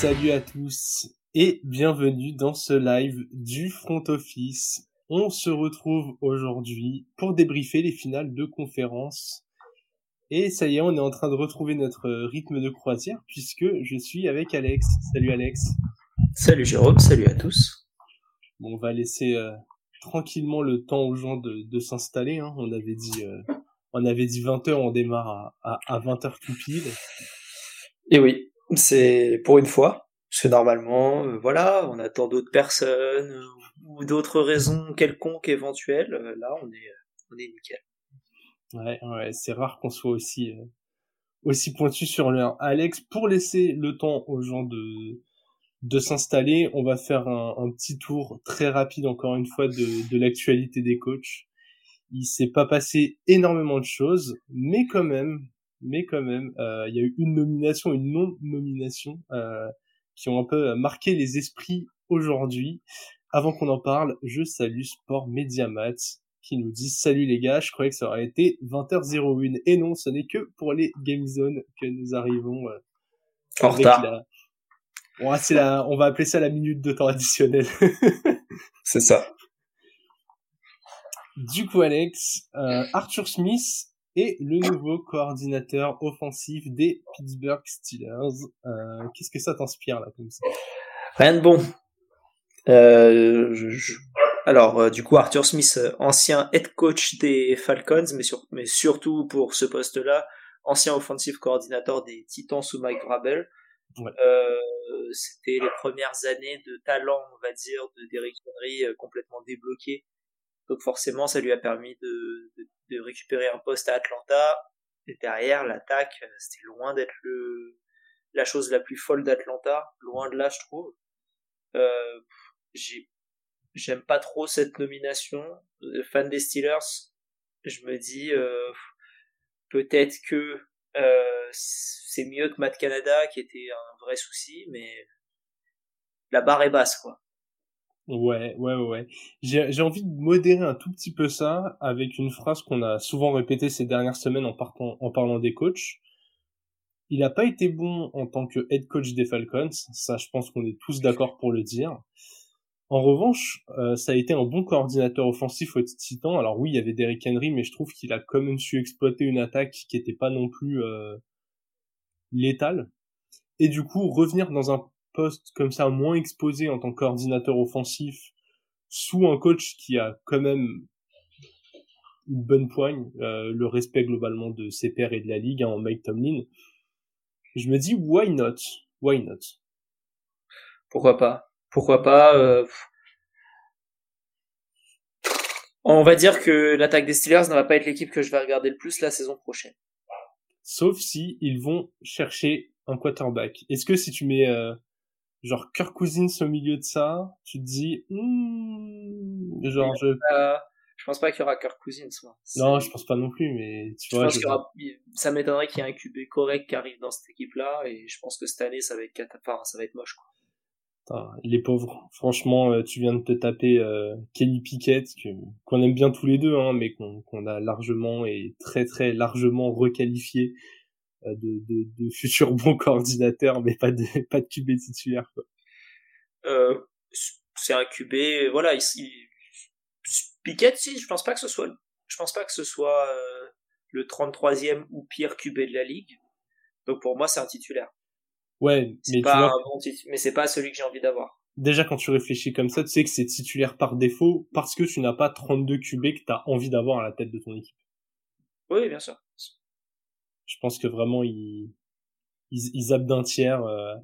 Salut à tous et bienvenue dans ce live du front office. On se retrouve aujourd'hui pour débriefer les finales de conférence. Et ça y est, on est en train de retrouver notre rythme de croisière puisque je suis avec Alex. Salut Alex. Salut Jérôme, salut à tous. Bon, on va laisser euh, tranquillement le temps aux gens de, de s'installer. Hein. On avait dit, euh, on avait dit 20h, on démarre à, à, à 20h tout pile. Et oui, c'est pour une fois. Parce que normalement, euh, voilà, on attend d'autres personnes euh, ou d'autres raisons quelconques éventuelles. Euh, là, on est, on est nickel. Ouais, ouais, c'est rare qu'on soit aussi aussi pointu sur l'heure. Alex, pour laisser le temps aux gens de de s'installer, on va faire un, un, petit tour très rapide encore une fois de, de l'actualité des coachs. Il s'est pas passé énormément de choses, mais quand même, mais quand même, euh, il y a eu une nomination, une non-nomination euh, qui ont un peu marqué les esprits aujourd'hui. Avant qu'on en parle, je salue Sport Mediamat qui nous dit salut les gars, je croyais que ça aurait été 20h01 et non, ce n'est que pour les Game Zone que nous arrivons euh, en retard. Bon, c'est la, on va appeler ça la minute de temps additionnel. c'est ça. Du coup, Alex, euh, Arthur Smith est le nouveau coordinateur offensif des Pittsburgh Steelers. Euh, Qu'est-ce que ça t'inspire là comme ça? Rien de bon. Euh, je, je... Alors, euh, du coup, Arthur Smith, ancien head coach des Falcons, mais, sur... mais surtout pour ce poste-là, ancien offensive coordinateur des Titans sous Mike. Ouais. Euh, c'était les premières années de talent, on va dire, de Derrick Henry complètement débloqué. Donc forcément, ça lui a permis de, récupérer un poste à Atlanta. Et derrière, l'attaque, euh, c'était loin d'être la chose la plus folle d'Atlanta, loin de là, je trouve. Euh, j'ai j'aime pas trop cette nomination. Fan des Steelers, je me dis euh, peut-être que euh, c'est mieux que Matt Canada qui était un vrai souci, mais la barre est basse quoi. Ouais, ouais, ouais. J'ai envie de modérer un tout petit peu ça avec une phrase qu'on a souvent répétée ces dernières semaines en, partant, en parlant des coachs. Il n'a pas été bon en tant que head coach des Falcons, ça je pense qu'on est tous d'accord pour le dire. En revanche, euh, ça a été un bon coordinateur offensif au Titan. Alors oui, il y avait Derrick Henry, mais je trouve qu'il a quand même su exploiter une attaque qui n'était pas non plus euh, létale. Et du coup, revenir dans un poste comme ça moins exposé en tant que coordinateur offensif sous un coach qui a quand même une bonne poigne, euh, le respect globalement de ses pairs et de la ligue, hein, en Mike Tomlin, je me dis why not, why not? Pourquoi pas? Pourquoi pas euh... On va dire que l'attaque des Steelers ne va pas être l'équipe que je vais regarder le plus la saison prochaine. Sauf si ils vont chercher un quarterback. Est-ce que si tu mets euh, genre Kirk Cousins au milieu de ça, tu te dis, hmm, genre je. Euh, je pense pas qu'il y aura Kirk Cousins. Moi. Non, je pense pas non plus, mais tu je vois. Pense je... Aura... Ça m'étonnerait qu'il y ait un QB correct qui arrive dans cette équipe-là, et je pense que cette année ça va être enfin, ça va être moche. Quoi. Les pauvres, franchement, euh, tu viens de te taper euh, Kenny Pickett, qu'on aime bien tous les deux, hein, mais qu'on qu'on a largement et très très largement requalifié de, de, de futurs bons coordinateurs, mais pas de, pas de QB titulaire. Quoi. Euh, c'est un QB, voilà, il, il, Piquet, si, je pense pas que ce soit, je pense pas que ce soit euh, le 33e ou pire QB de la ligue. Donc pour moi, c'est un titulaire. Ouais, mais pas tu vois, un bon mais c'est pas celui que j'ai envie d'avoir. Déjà, quand tu réfléchis comme ça, tu sais que c'est titulaire par défaut parce que tu n'as pas 32 QB que tu as envie d'avoir à la tête de ton équipe. Oui, bien sûr je pense que vraiment ils ils, ils tiers euh,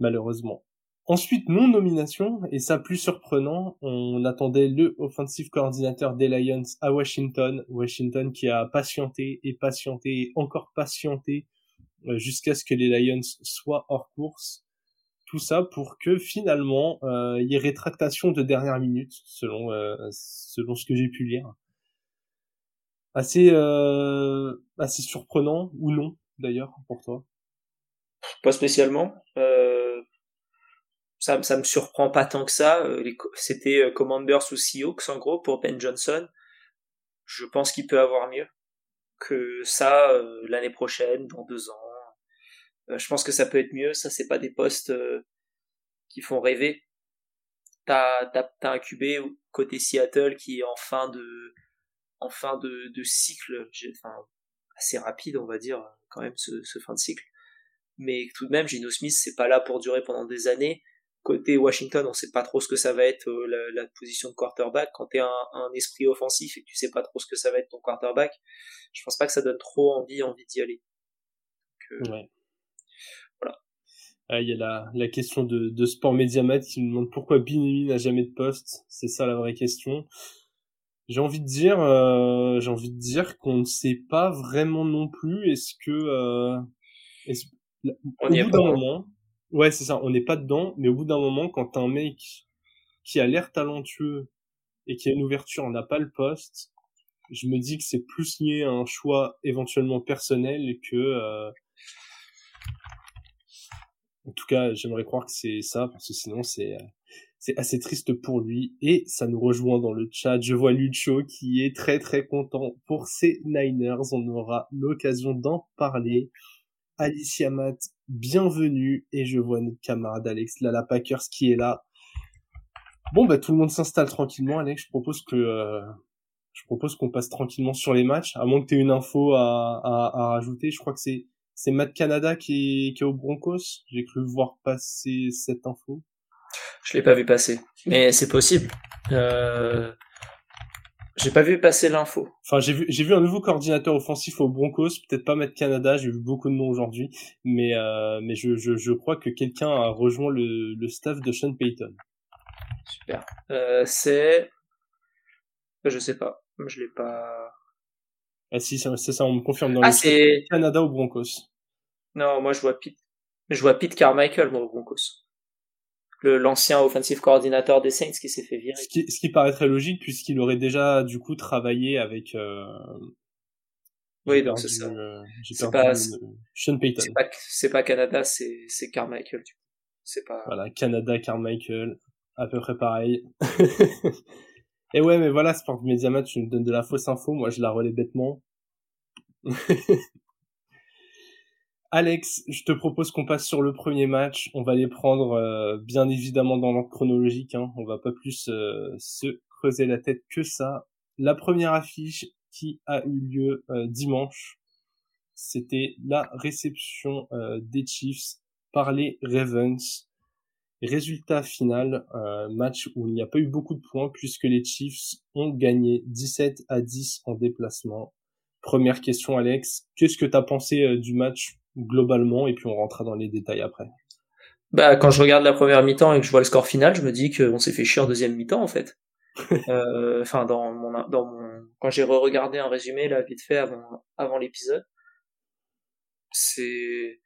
malheureusement. Ensuite, non nomination et ça plus surprenant, on attendait le offensive coordinateur des Lions à Washington, Washington qui a patienté et patienté et encore patienté euh, jusqu'à ce que les Lions soient hors course. Tout ça pour que finalement euh, il y ait rétractation de dernière minute selon selon ce que j'ai pu lire assez euh, assez surprenant ou non d'ailleurs pour toi? Pas spécialement. Euh, ça ça me surprend pas tant que ça. Euh, c'était Commanders ou Seahawks en gros pour Ben Johnson. Je pense qu'il peut avoir mieux que ça euh, l'année prochaine, dans deux ans. je pense que ça peut être mieux. Ça, c'est pas des postes qui font rêver. T'as as, un QB côté Seattle qui est en fin de en fin de, de cycle, enfin assez rapide, on va dire quand même ce, ce fin de cycle. Mais tout de même, Gino Smith, c'est pas là pour durer pendant des années côté Washington, on sait pas trop ce que ça va être euh, la, position de quarterback. Quand tu as un, esprit offensif et que tu sais pas trop ce que ça va être ton quarterback, je pense pas que ça donne trop envie, envie d'y aller. Euh, ouais. Voilà. Ah, il y a la, la question de, de Sport Mediamat qui me demande pourquoi Binemi n'a jamais de poste. C'est ça la vraie question. J'ai envie de dire, euh, j'ai envie de dire qu'on ne sait pas vraiment non plus. Est-ce que, est-ce, on y est pas. Moment, Ouais, c'est ça, on n'est pas dedans, mais au bout d'un moment, quand un mec qui a l'air talentueux et qui a une ouverture, n'a pas le poste, je me dis que c'est plus lié à un choix éventuellement personnel que... Euh... En tout cas, j'aimerais croire que c'est ça, parce que sinon c'est... C'est assez triste pour lui et ça nous rejoint dans le chat. Je vois Lucho qui est très très content pour ses Niners. On aura l'occasion d'en parler. Alicia Matt, bienvenue, et je vois notre camarade Alex Lala Packers qui est là. Bon, bah, tout le monde s'installe tranquillement, Alex. Je propose que, euh, je propose qu'on passe tranquillement sur les matchs, à moins que tu aies une info à, à, rajouter. Je crois que c'est, c'est Matt Canada qui est, qui est au Broncos. J'ai cru voir passer cette info. Je l'ai pas vu passer, mais c'est possible. Euh, j'ai pas vu passer l'info. Enfin, j'ai vu, j'ai vu un nouveau coordinateur offensif au Broncos, peut-être pas mettre Canada, j'ai vu beaucoup de noms aujourd'hui, mais, euh, mais je, je, je crois que quelqu'un a rejoint le, le staff de Sean Payton. Super. Euh, c'est, je sais pas, je l'ai pas. Ah si, c'est ça, on me confirme dans ah, c'est Canada au Broncos. Non, moi je vois Pete, je vois Pete Carmichael moi au Broncos l'ancien offensive coordinateur des Saints qui s'est fait virer. Ce qui, ce qui paraîtrait logique puisqu'il aurait déjà du coup travaillé avec. Euh... Oui, donc c'est ça. Euh, c'est pas Sean Payton. C'est pas, c'est pas Canada, c'est Carmichael. Du coup. C'est pas. Voilà, Canada, Carmichael, à peu près pareil. Et ouais, mais voilà, Sport Mediamat, tu me donnes de la fausse info, moi je la relais bêtement. Alex, je te propose qu'on passe sur le premier match. On va les prendre euh, bien évidemment dans l'ordre chronologique. Hein. On va pas plus euh, se creuser la tête que ça. La première affiche qui a eu lieu euh, dimanche, c'était la réception des Chiefs par les Ravens. Résultat final, match où il n'y a pas eu beaucoup de points puisque les Chiefs ont gagné 17 à 10 en déplacement. Première question Alex, qu'est-ce que tu as pensé du match globalement et puis on rentrera dans les détails après. Bah quand je regarde la première mi-temps et que je vois le score final, je me dis qu'on s'est fait chier en deuxième mi-temps en fait. Euh, enfin dans mon dans mon quand j'ai re-regardé un résumé là vite fait avant avant l'épisode, c'est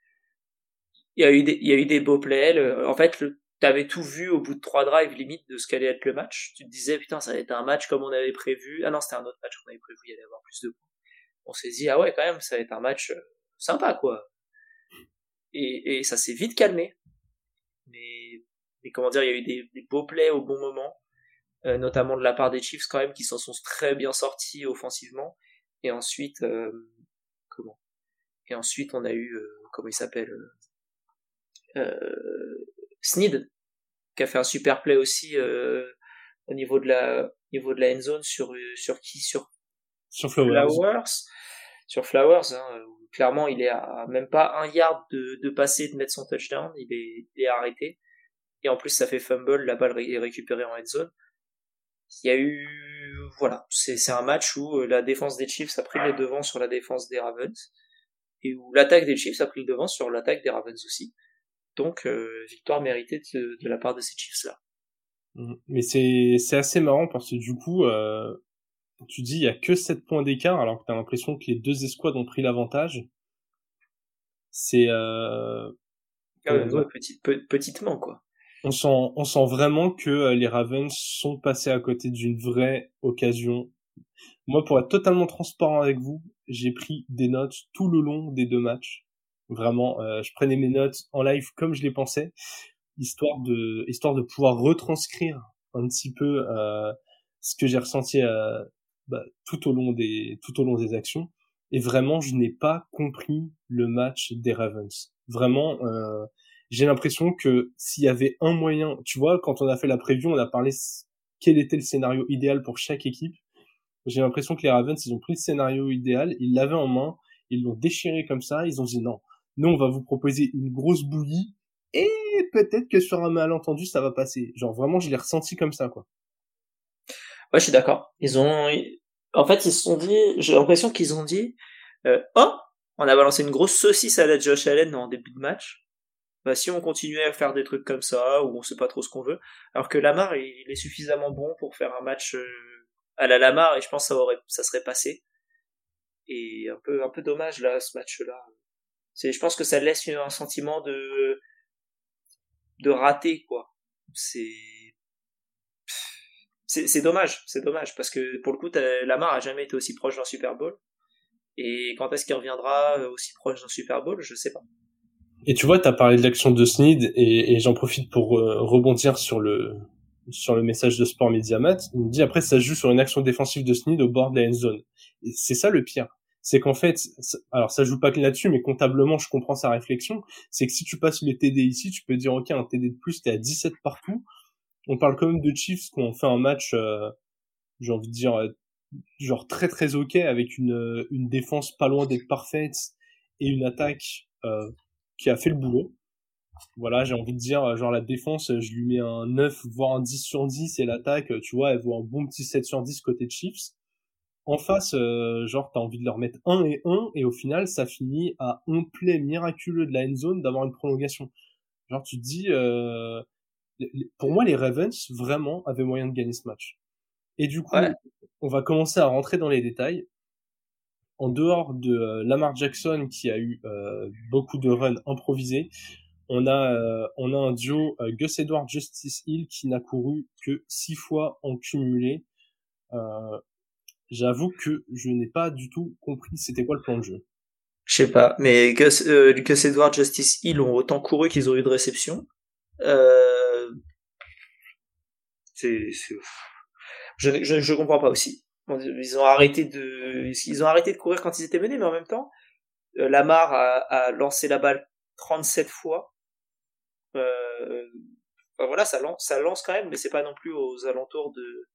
il y a eu des il y a eu des beaux plays. En fait, t'avais tout vu au bout de trois drives limite de ce qu'allait être le match. Tu te disais putain ça va être un match comme on avait prévu. Ah non c'était un autre match qu'on avait prévu, il y allait avoir plus de points. On s'est dit ah ouais quand même ça va être un match euh, sympa quoi et, et ça s'est vite calmé. Mais, mais comment dire, il y a eu des, des beaux plays au bon moment, euh, notamment de la part des Chiefs quand même qui s'en sont très bien sortis offensivement. Et ensuite, euh, comment? Et ensuite, on a eu euh, comment il s'appelle Sneed qui a fait un super play aussi au niveau de la niveau de la end zone sur sur qui? Sur sur Flowers. Flowers sur Flowers hein, clairement, il est à même pas un yard de, de passer de mettre son touchdown. Il est, il est arrêté. Et en plus, ça fait fumble. La balle est récupérée en head zone. Il y a eu, voilà, c'est un match où euh, la défense des Chiefs a pris le devant sur la défense des Ravens et où l'attaque des Chiefs a pris le devant sur l'attaque des Ravens aussi. Donc, euh, victoire méritée de, de, la part de ces Chiefs-là. Mmh. Mais c'est assez marrant parce que du coup, euh, tu dis il y a que 7 points d'écart alors que tu as l'impression que les deux escouades ont pris l'avantage. C'est euh... Ah euh, petitement quoi. On sent, on sent vraiment que euh, les Ravens sont passés à côté d'une vraie occasion. Moi, pour être totalement transparent avec vous, j'ai pris des notes tout le long des deux matchs. Vraiment, euh, je prenais mes notes en live comme je les pensais, histoire de, histoire de pouvoir retranscrire un petit peu euh, ce que j'ai ressenti euh, bah, tout au long des tout au long des actions. Et vraiment, je n'ai pas compris le match des Ravens. Vraiment, euh, j'ai l'impression que s'il y avait un moyen, tu vois, quand on a fait la preview, on a parlé quel était le scénario idéal pour chaque équipe. J'ai l'impression que les Ravens, ils ont pris le scénario idéal, ils l'avaient en main, ils l'ont déchiré comme ça, ils ont dit non, nous on va vous proposer une grosse bouillie et peut-être que sur un malentendu ça va passer. Genre vraiment, je l'ai ressenti comme ça quoi. Ouais, je suis d'accord. Ils ont, en fait, ils se sont dit, j'ai l'impression qu'ils ont dit, euh, oh, on a balancé une grosse saucisse à la Josh Allen en début de match. Bah, si on continuait à faire des trucs comme ça, ou on sait pas trop ce qu'on veut, alors que Lamar, il, est suffisamment bon pour faire un match euh, à la Lamar, et je pense que ça aurait, ça serait passé. Et un peu, un peu dommage, là, ce match-là. C'est, je pense que ça laisse un sentiment de, de raté, quoi. C'est, c'est dommage, c'est dommage, parce que pour le coup, Lamar a jamais été aussi proche d'un Super Bowl. Et quand est-ce qu'il reviendra euh, aussi proche d'un Super Bowl, je sais pas. Et tu vois, tu as parlé de l'action de Sneed, et, et j'en profite pour euh, rebondir sur le sur le message de Sport Mediamat. Il me dit après, ça joue sur une action défensive de Sneed au bord de la end zone. C'est ça le pire. C'est qu'en fait, alors ça joue pas que là-dessus, mais comptablement, je comprends sa réflexion. C'est que si tu passes le TD ici, tu peux dire, OK, un TD de plus, t'es à 17 partout on parle quand même de Chiefs qui ont fait un match, euh, j'ai envie de dire, euh, genre très très ok avec une, euh, une défense pas loin d'être parfaite et une attaque qui a fait le boulot. Voilà, j'ai envie de dire, genre la défense, je lui mets un 9, voire un 10 sur 10, et l'attaque, tu vois, elle vaut un bon petit 7 sur 10 côté Chiefs. En face, genre, t'as envie de leur mettre 1 et 1, et au final, ça finit à un play miraculeux de la end zone d'avoir une prolongation. Genre, tu te dis, pour moi, les Ravens, vraiment, avaient moyen de gagner ce match. Et du coup, on va commencer à rentrer dans les détails. En dehors de euh, Lamar Jackson, qui a eu euh, beaucoup de runs improvisés, on a, euh, on a un duo Gus Edward Justice Hill qui n'a couru que six fois en cumulé. J'avoue que je n'ai pas du tout compris c'était quoi le plan de jeu. Je sais pas, mais Gus, Gus Edward Justice Hill ont autant couru qu'ils ont eu de réception. Euh, c'est, je, je, je comprends pas aussi. Ils ont arrêté de, ils ont arrêté de courir quand ils étaient menés, mais en même temps, euh, Lamar a, lancé la balle 37 fois. Euh, voilà, ça lance, ça lance quand même, mais c'est pas non plus aux alentours de,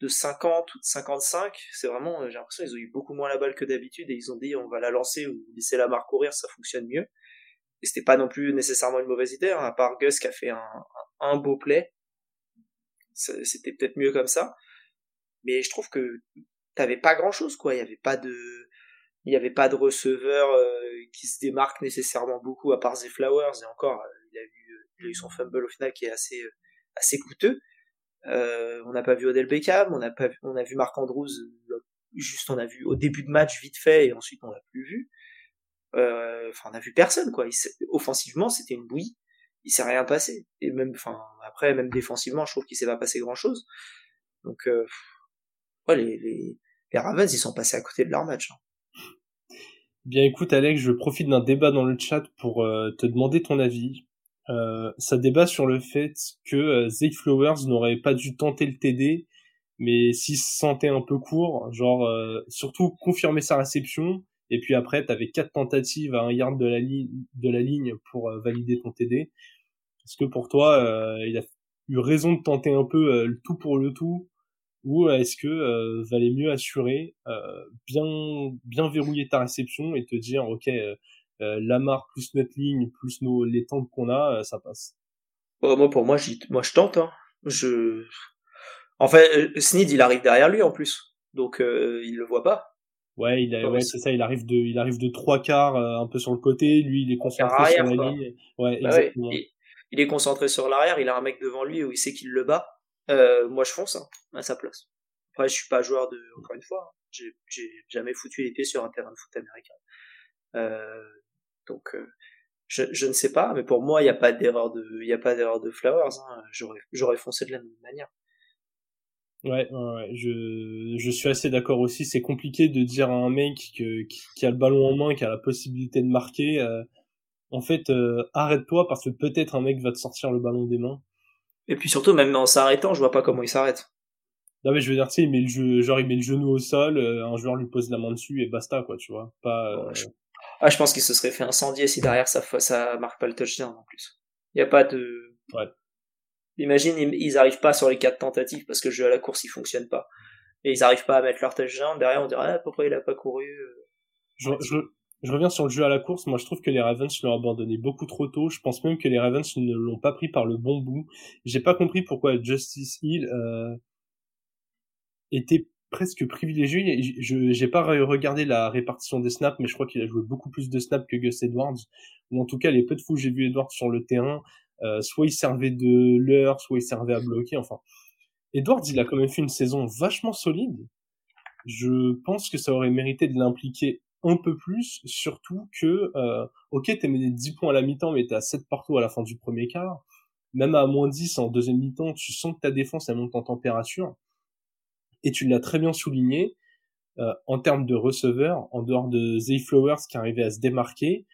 de 50 ou de 55. C'est vraiment, j'ai l'impression qu'ils ont eu beaucoup moins la balle que d'habitude et ils ont dit on va la lancer ou laisser Lamar courir, ça fonctionne mieux. Et c'était pas non plus nécessairement une mauvaise idée, hein, à part Gus qui a fait un beau play c'était peut-être mieux comme ça. Mais je trouve que t'avais pas grand chose, quoi. Il y avait pas de, il y avait pas de receveur euh, qui se démarque nécessairement beaucoup à part The Flowers et encore, euh, il a eu, il a eu son fumble au final qui est assez, euh, assez coûteux. Euh, on n'a pas vu Odell Beckham, on a pas, vu, on a vu Marc Andrews, juste on a vu au début de match vite fait et ensuite on l'a plus vu. Enfin, on a vu personne, quoi. offensivement, c'était une bouillie il s'est rien passé. Et même, enfin, après, même défensivement, je trouve qu'il s'est pas passé grand chose. Donc, euh, ouais, les, les, les, Ravens, ils sont passés à côté de leur match. Hein. Bien, écoute, Alex, je profite d'un débat dans le chat pour euh, te demander ton avis. Euh, ça débat sur le fait que euh, Zay Flowers n'aurait pas dû tenter le TD, mais s'il se sentait un peu court, genre euh, surtout confirmer sa réception, et puis après, tu avais quatre tentatives à un yard de la, de la ligne pour valider ton TD. Est-ce que pour toi, euh, il a eu raison de tenter un peu euh, le tout pour le tout? Ou est-ce que euh, valait mieux assurer, bien bien verrouiller ta réception et te dire ok Lamar plus notre ligne plus nos les temps qu'on a ça passe? moi pour moi moi je tente hein. Je en fait Sneed il arrive derrière lui en plus donc il le voit pas. Ouais, il a, ouais, c'est ça, il arrive de, il arrive de trois quarts, un peu sur le côté, lui, il est concentré sur la ligne. Ouais, bah exactement il est concentré sur l'arrière, il a un mec devant lui où il sait qu'il le bat. Euh, moi, je fonce hein, à sa place. Après, je suis pas joueur de, encore une fois, hein. j'ai jamais foutu les pieds sur un terrain de foot américain. Euh, donc, euh, je, je, ne sais pas, mais pour moi, il n'y a pas d'erreur de, il y a pas d'erreur de Flowers. Hein. J'aurais, foncé de la même manière. Ouais, ouais, je, je suis assez d'accord aussi. C'est compliqué de dire à un mec que, qui, qui, a le ballon en main, qui a la possibilité de marquer. Euh, en fait, euh, arrête-toi parce que peut-être un mec va te sortir le ballon des mains. Et puis surtout, même en s'arrêtant, je vois pas comment il s'arrête. Non mais je veux dire, tu sais, il met le jeu, genre il met le genou au sol, euh, un joueur lui pose la main dessus et basta quoi, tu vois. Pas. Euh, ah, je pense qu'il se serait fait incendier si derrière ça, ça marque pas le touchdown en plus. Il y a pas de. Ouais. Imagine, ils arrivent pas sur les quatre tentatives parce que le jeu à la course il fonctionne pas. Et ils arrivent pas à mettre leur touchdown. Derrière, on dirait, ah, pourquoi il a pas couru? Je, je, je reviens sur le jeu à la course. Moi, je trouve que les Ravens l'ont abandonné beaucoup trop tôt. Je pense même que les Ravens ne l'ont pas pris par le bon bout. J'ai pas compris pourquoi Justice Hill euh, était presque privilégié. Je j'ai pas regardé la répartition des snaps, mais je crois qu'il a joué beaucoup plus de snaps que Gus Edwards. Ou en tout cas, les peu de fois j'ai vu Edwards sur le terrain, euh, soit il servait de l'heure, soit il servait à bloquer. Enfin, Edwards, il a quand même fait une saison vachement solide. Je pense que ça aurait mérité de l'impliquer un peu plus, surtout que, euh, ok, t'es mené 10 points à la mi-temps, mais t'es à 7 partout à la fin du premier quart. Même à moins 10 en deuxième mi-temps, tu sens que ta défense, elle monte en température. Et tu l'as très bien souligné, euh, en termes de receveurs, en dehors de Zay Flowers qui arrivait à se démarquer,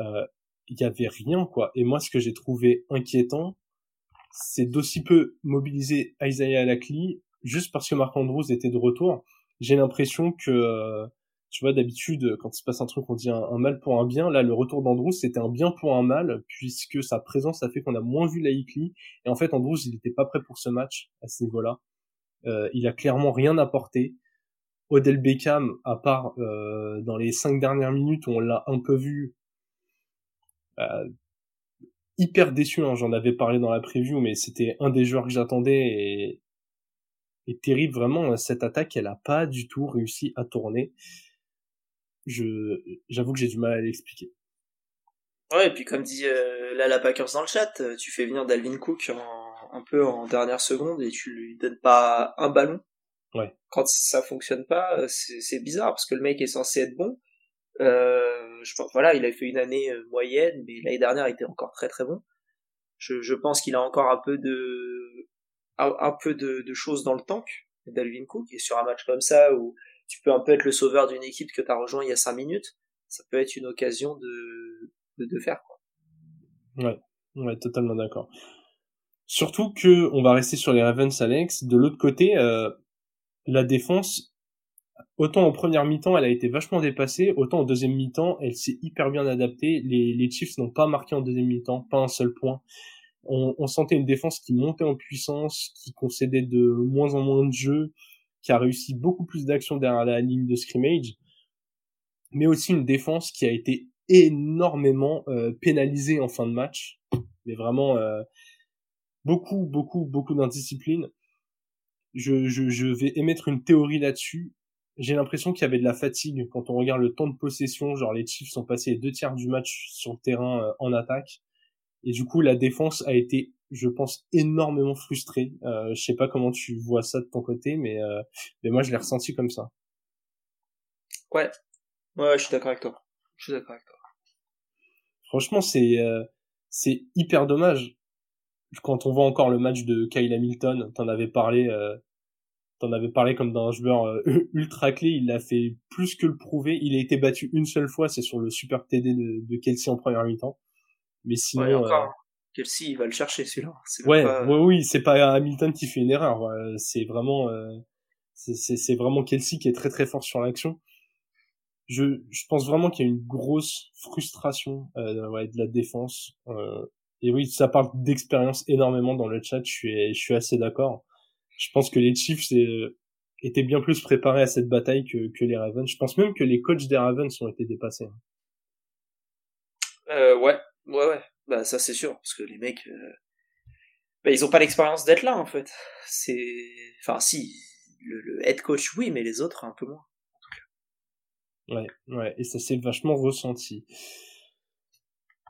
euh, il y avait rien, quoi. Et moi, ce que j'ai trouvé inquiétant, c'est d'aussi peu mobiliser Isaiah Lackley, juste parce que Marc Andrews était de retour. J'ai l'impression que, euh, tu vois, d'habitude, quand il se passe un truc, on dit un, mal pour un bien. Là, le retour d'Andrews, c'était un bien pour un mal, puisque sa présence a fait qu'on a moins vu Laikli. Et en fait, Andrews, il n'était pas prêt pour ce match, à ce niveau-là. Euh, il a clairement rien apporté. Odell Beckham, à part euh, dans les cinq dernières minutes où on l'a un peu vu, euh, hyper déçu. Hein, J'en avais parlé dans la preview, mais c'était un des joueurs que j'attendais et, et terrible vraiment. Cette attaque, elle a pas du tout réussi à tourner je j'avoue que j'ai du mal à l'expliquer. Ouais, et puis comme dit euh, là la Packers dans le chat, euh, tu fais venir Dalvin Cook en, un peu en dernière seconde et tu lui donnes pas un ballon. Ouais. Quand ça fonctionne pas, euh, c'est bizarre parce que le mec est censé être bon. Euh, je pense, voilà, il a fait une année euh, moyenne, mais l'année dernière il était encore très très bon. Je, je pense qu'il a encore un peu de un, peu de, de choses dans le tank, Dalvin Cook, et sur un match comme ça où tu peux un peu être le sauveur d'une équipe que tu as rejoint il y a 5 minutes, ça peut être une occasion de, de, faire. Quoi. Ouais, ouais, totalement d'accord. Surtout que on va rester sur les Ravens, Alex. De l'autre côté, euh, la défense, autant en première mi-temps, elle a été vachement dépassée, autant en deuxième mi-temps, elle s'est hyper bien adaptée. Les, Chiefs n'ont pas marqué en deuxième mi-temps, pas un seul point. On, sentait une défense qui montait en puissance, qui concédait de moins en moins de jeux, qui a réussi beaucoup plus d'actions derrière la ligne de scrimmage, mais aussi une défense qui a été énormément euh, pénalisée en fin de match, mais vraiment euh, beaucoup, beaucoup, beaucoup d'indiscipline. Je, vais émettre une théorie là-dessus. J'ai l'impression qu'il y avait de la fatigue quand on regarde le temps de possession. Genre les Chiefs sont passés deux tiers du match sur le terrain euh, en attaque. Et du coup, la défense a été je pense, énormément frustré. Euh, je sais pas comment tu vois ça de ton côté, mais, euh, mais moi, je l'ai ressenti comme ça. Ouais, ouais, je suis d'accord avec toi. Je suis d'accord avec toi. Franchement, c'est euh, c'est hyper dommage. Quand on voit encore le match de Kyle Hamilton, t'en avais parlé, euh, t'en avais parlé comme d'un joueur euh, ultra clé. Il a fait plus que le prouver. Il a été battu une seule fois, c'est sur le super TD de, de Kelsey en première mi-temps. Mais sinon, ouais, encore. Kelsey, il va le chercher celui-là. Ouais, ouais, oui, c'est pas Hamilton qui fait une erreur. C'est vraiment, euh, c'est vraiment Kelsey qui est très très fort sur l'action. Je, je pense vraiment qu'il y a une grosse frustration euh, ouais, de la défense. Euh, et oui, ça parle d'expérience énormément dans le chat. Je suis, je suis assez d'accord. Je pense que les Chiefs euh, étaient bien plus préparés à cette bataille que, que les Ravens. Je pense même que les coachs des Ravens ont été dépassés. Euh, ouais, ouais, ouais. Bah ça c'est sûr, parce que les mecs, euh... bah, ils ont pas l'expérience d'être là en fait. C'est, enfin si, le, le, head coach oui, mais les autres un peu moins. Ouais, ouais, et ça s'est vachement ressenti.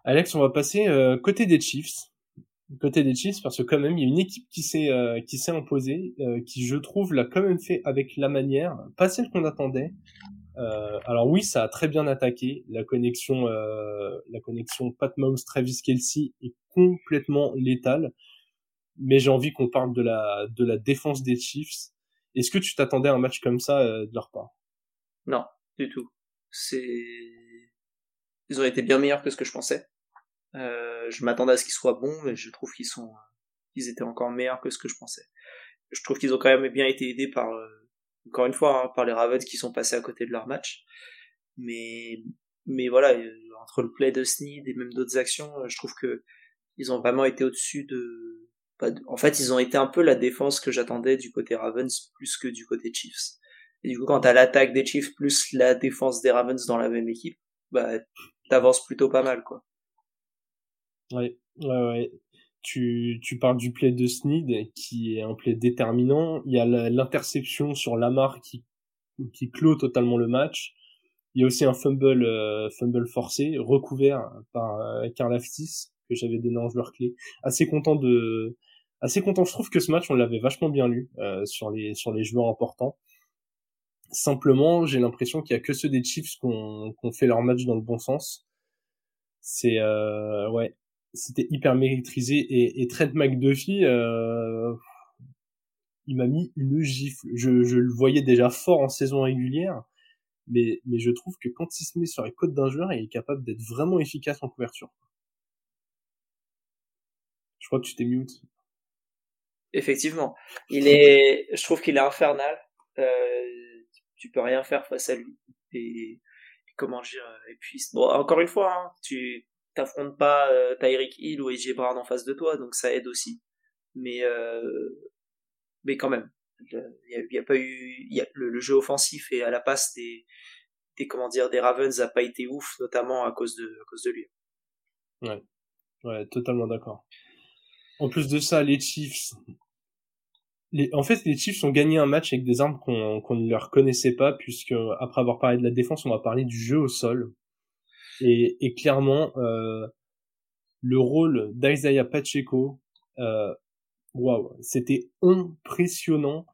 Alex, on va passer euh, côté des Chiefs. Côté des Chiefs, parce que quand même, il y a une équipe qui s'est euh, qui s'est imposée, euh, qui je trouve l'a quand même fait avec la manière, pas celle qu'on attendait, euh, alors oui, ça a très bien attaqué. La connexion, euh, la connexion Pat Mahomes Travis Kelsey est complètement létale. Mais j'ai envie qu'on parle de la de la défense des Chiefs. Est-ce que tu t'attendais à un match comme ça euh, de leur part? Non, du tout. C'est ils ont été bien meilleurs que ce que je pensais. Euh, je m'attendais à ce qu'ils soient bons, mais je trouve qu'ils sont ils étaient encore meilleurs que ce que je pensais. je trouve qu'ils ont quand même bien été aidés par, encore une fois, hein, par les Ravens qui sont passés à côté de leur match. Mais, mais voilà, entre le play de Sneed et même d'autres actions, je trouve que ils ont vraiment été au-dessus de, en fait, ils ont été un peu la défense que j'attendais du côté Ravens plus que du côté Chiefs. Et du coup, quand t'as l'attaque des Chiefs plus la défense des Ravens dans la même équipe, bah, t'avances plutôt pas mal, quoi. Ouais, ouais, ouais. Tu, tu parles du play de Sneed, qui est un play déterminant. Il y a l'interception sur Lamar qui, qui clôt totalement le match. Il y a aussi un fumble, euh, fumble forcé, recouvert par euh, Karl Aftis, que j'avais donné en joueur clé. Assez content de, assez content. Je trouve que ce match, on l'avait vachement bien lu euh, sur les sur les joueurs importants. Simplement, j'ai l'impression qu'il y a que ceux des Chiefs qui ont, fait leur match dans le bon sens. C'est euh, ouais, c'était hyper maîtrisé et, et Trent McDuffie, euh, il m'a mis une gifle. Je, je le voyais déjà fort en saison régulière, mais mais je trouve que quand il se met sur les côtes d'un joueur, il est capable d'être vraiment efficace en couverture. Je crois que tu t'es mute. Effectivement. Il est, je trouve qu'il est infernal. Euh, tu peux rien faire face à lui. Et, comment dire, et puis, bon, encore une fois, hein, tu t'affrontes pas euh, Tyreek Hill ou AJ Brown en face de toi, donc ça aide aussi. Mais, euh, mais quand même, il y, a, pas eu, y a, le, jeu offensif et à la passe des, des comment dire, des Ravens a pas été ouf, notamment à cause de, à cause de lui. Ouais, ouais, totalement d'accord. En plus de ça, les Chiefs, en fait, les Chiefs ont gagné un match avec des armes qu'on ne leur connaissait pas, puisque après avoir parlé de la défense, on va parler du jeu au sol. Et, et clairement, euh, le rôle d'Isaiah Pacheco, euh, waouh, c'était impressionnant.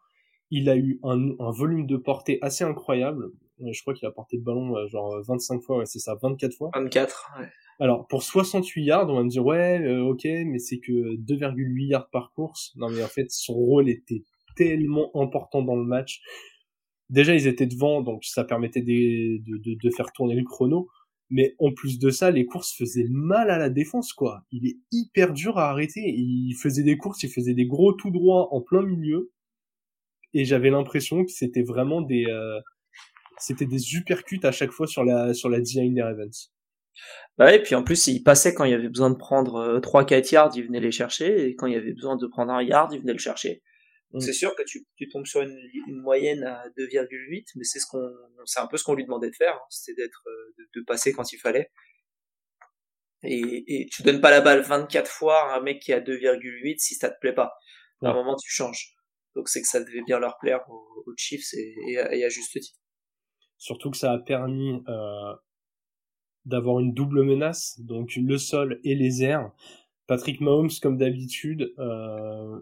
Il a eu un, un, volume de portée assez incroyable. Je crois qu'il a porté le ballon euh, genre 25 fois, ouais, c'est ça, 24 fois. 24, ouais. Alors, pour 68 yards, on va me dire, ouais, euh, ok, mais c'est que 2,8 yards par course. Non, mais en fait, son rôle était tellement important dans le match. Déjà, ils étaient devant, donc ça permettait de, de, de faire tourner le chrono. Mais en plus de ça, les courses faisaient mal à la défense, quoi. Il est hyper dur à arrêter. Il faisait des courses, il faisait des gros tout droits en plein milieu. Et j'avais l'impression que c'était vraiment des, euh, c'était des uppercuts à chaque fois sur la, sur la design des. Bah et puis en plus, il passait quand il y avait besoin de prendre 3-4 euh, yards, il venait les chercher, et quand il y avait besoin de prendre un yard, il venait le chercher. Mm. c'est sûr que tu, tu tombes sur une, une moyenne à 2,8, mais c'est ce qu'on, c'est un peu ce qu'on lui demandait de faire, hein. c'était d'être, euh, de, de, passer quand il fallait. Et, et tu donnes pas la balle 24 fois à un mec qui a 2,8 si ça te plaît pas. À un moment, tu changes. Donc c'est que ça devait bien leur plaire aux, aux Chiefs et, et, et, à juste titre. Surtout que ça a permis euh, d'avoir une double menace, donc le sol et les airs. Patrick Mahomes, comme d'habitude, euh,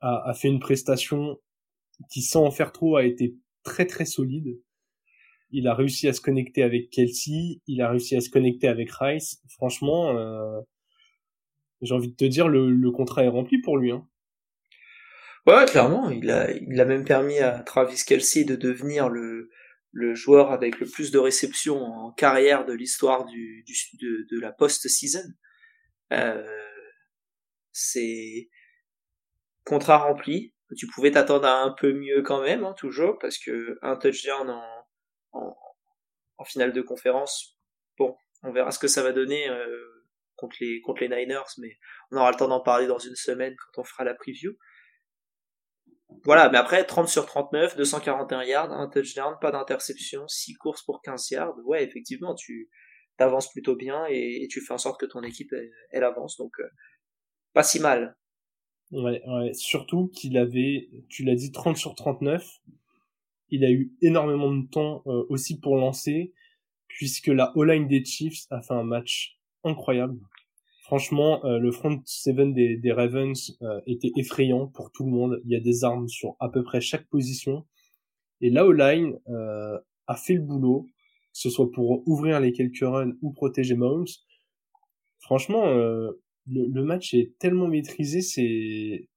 a, a, fait une prestation qui, sans en faire trop, a été très très solide. Il a réussi à se connecter avec Kelsey, il a réussi à se connecter avec Rice. Franchement, euh, j'ai envie de te dire, le, le, contrat est rempli pour lui. Hein. Ouais, clairement, il a, il a même permis à Travis Kelsey de devenir le, le joueur avec le plus de réceptions en carrière de l'histoire du, du, de, de la post-season. Euh, c'est contrat rempli. Tu pouvais t'attendre à un peu mieux quand même, hein, toujours, parce que un touchdown en, finale de conférence, bon, on verra ce que ça va donner euh, contre les contre les Niners, mais on aura le temps d'en parler dans une semaine quand on fera la preview. Voilà, mais après, 30 sur 39, 241 yards, un touchdown, pas d'interception, 6 courses pour 15 yards. Ouais, effectivement, tu avances plutôt bien et, tu fais en sorte que ton équipe, elle, avance. Donc, euh, pas si mal. Ouais. Surtout qu'il avait, tu l'as dit, 30 sur 39. Il a eu énormément de temps euh, aussi pour lancer, puisque la O-line des Chiefs a fait un match incroyable. Franchement, euh, le front seven des, des Ravens euh, était effrayant pour tout le monde. Il y a des armes sur à peu près chaque position. Et la O-line euh, a fait le boulot, que ce soit pour ouvrir les quelques runs ou protéger Mahomes. Franchement, le, le, match est tellement maîtrisé, c'est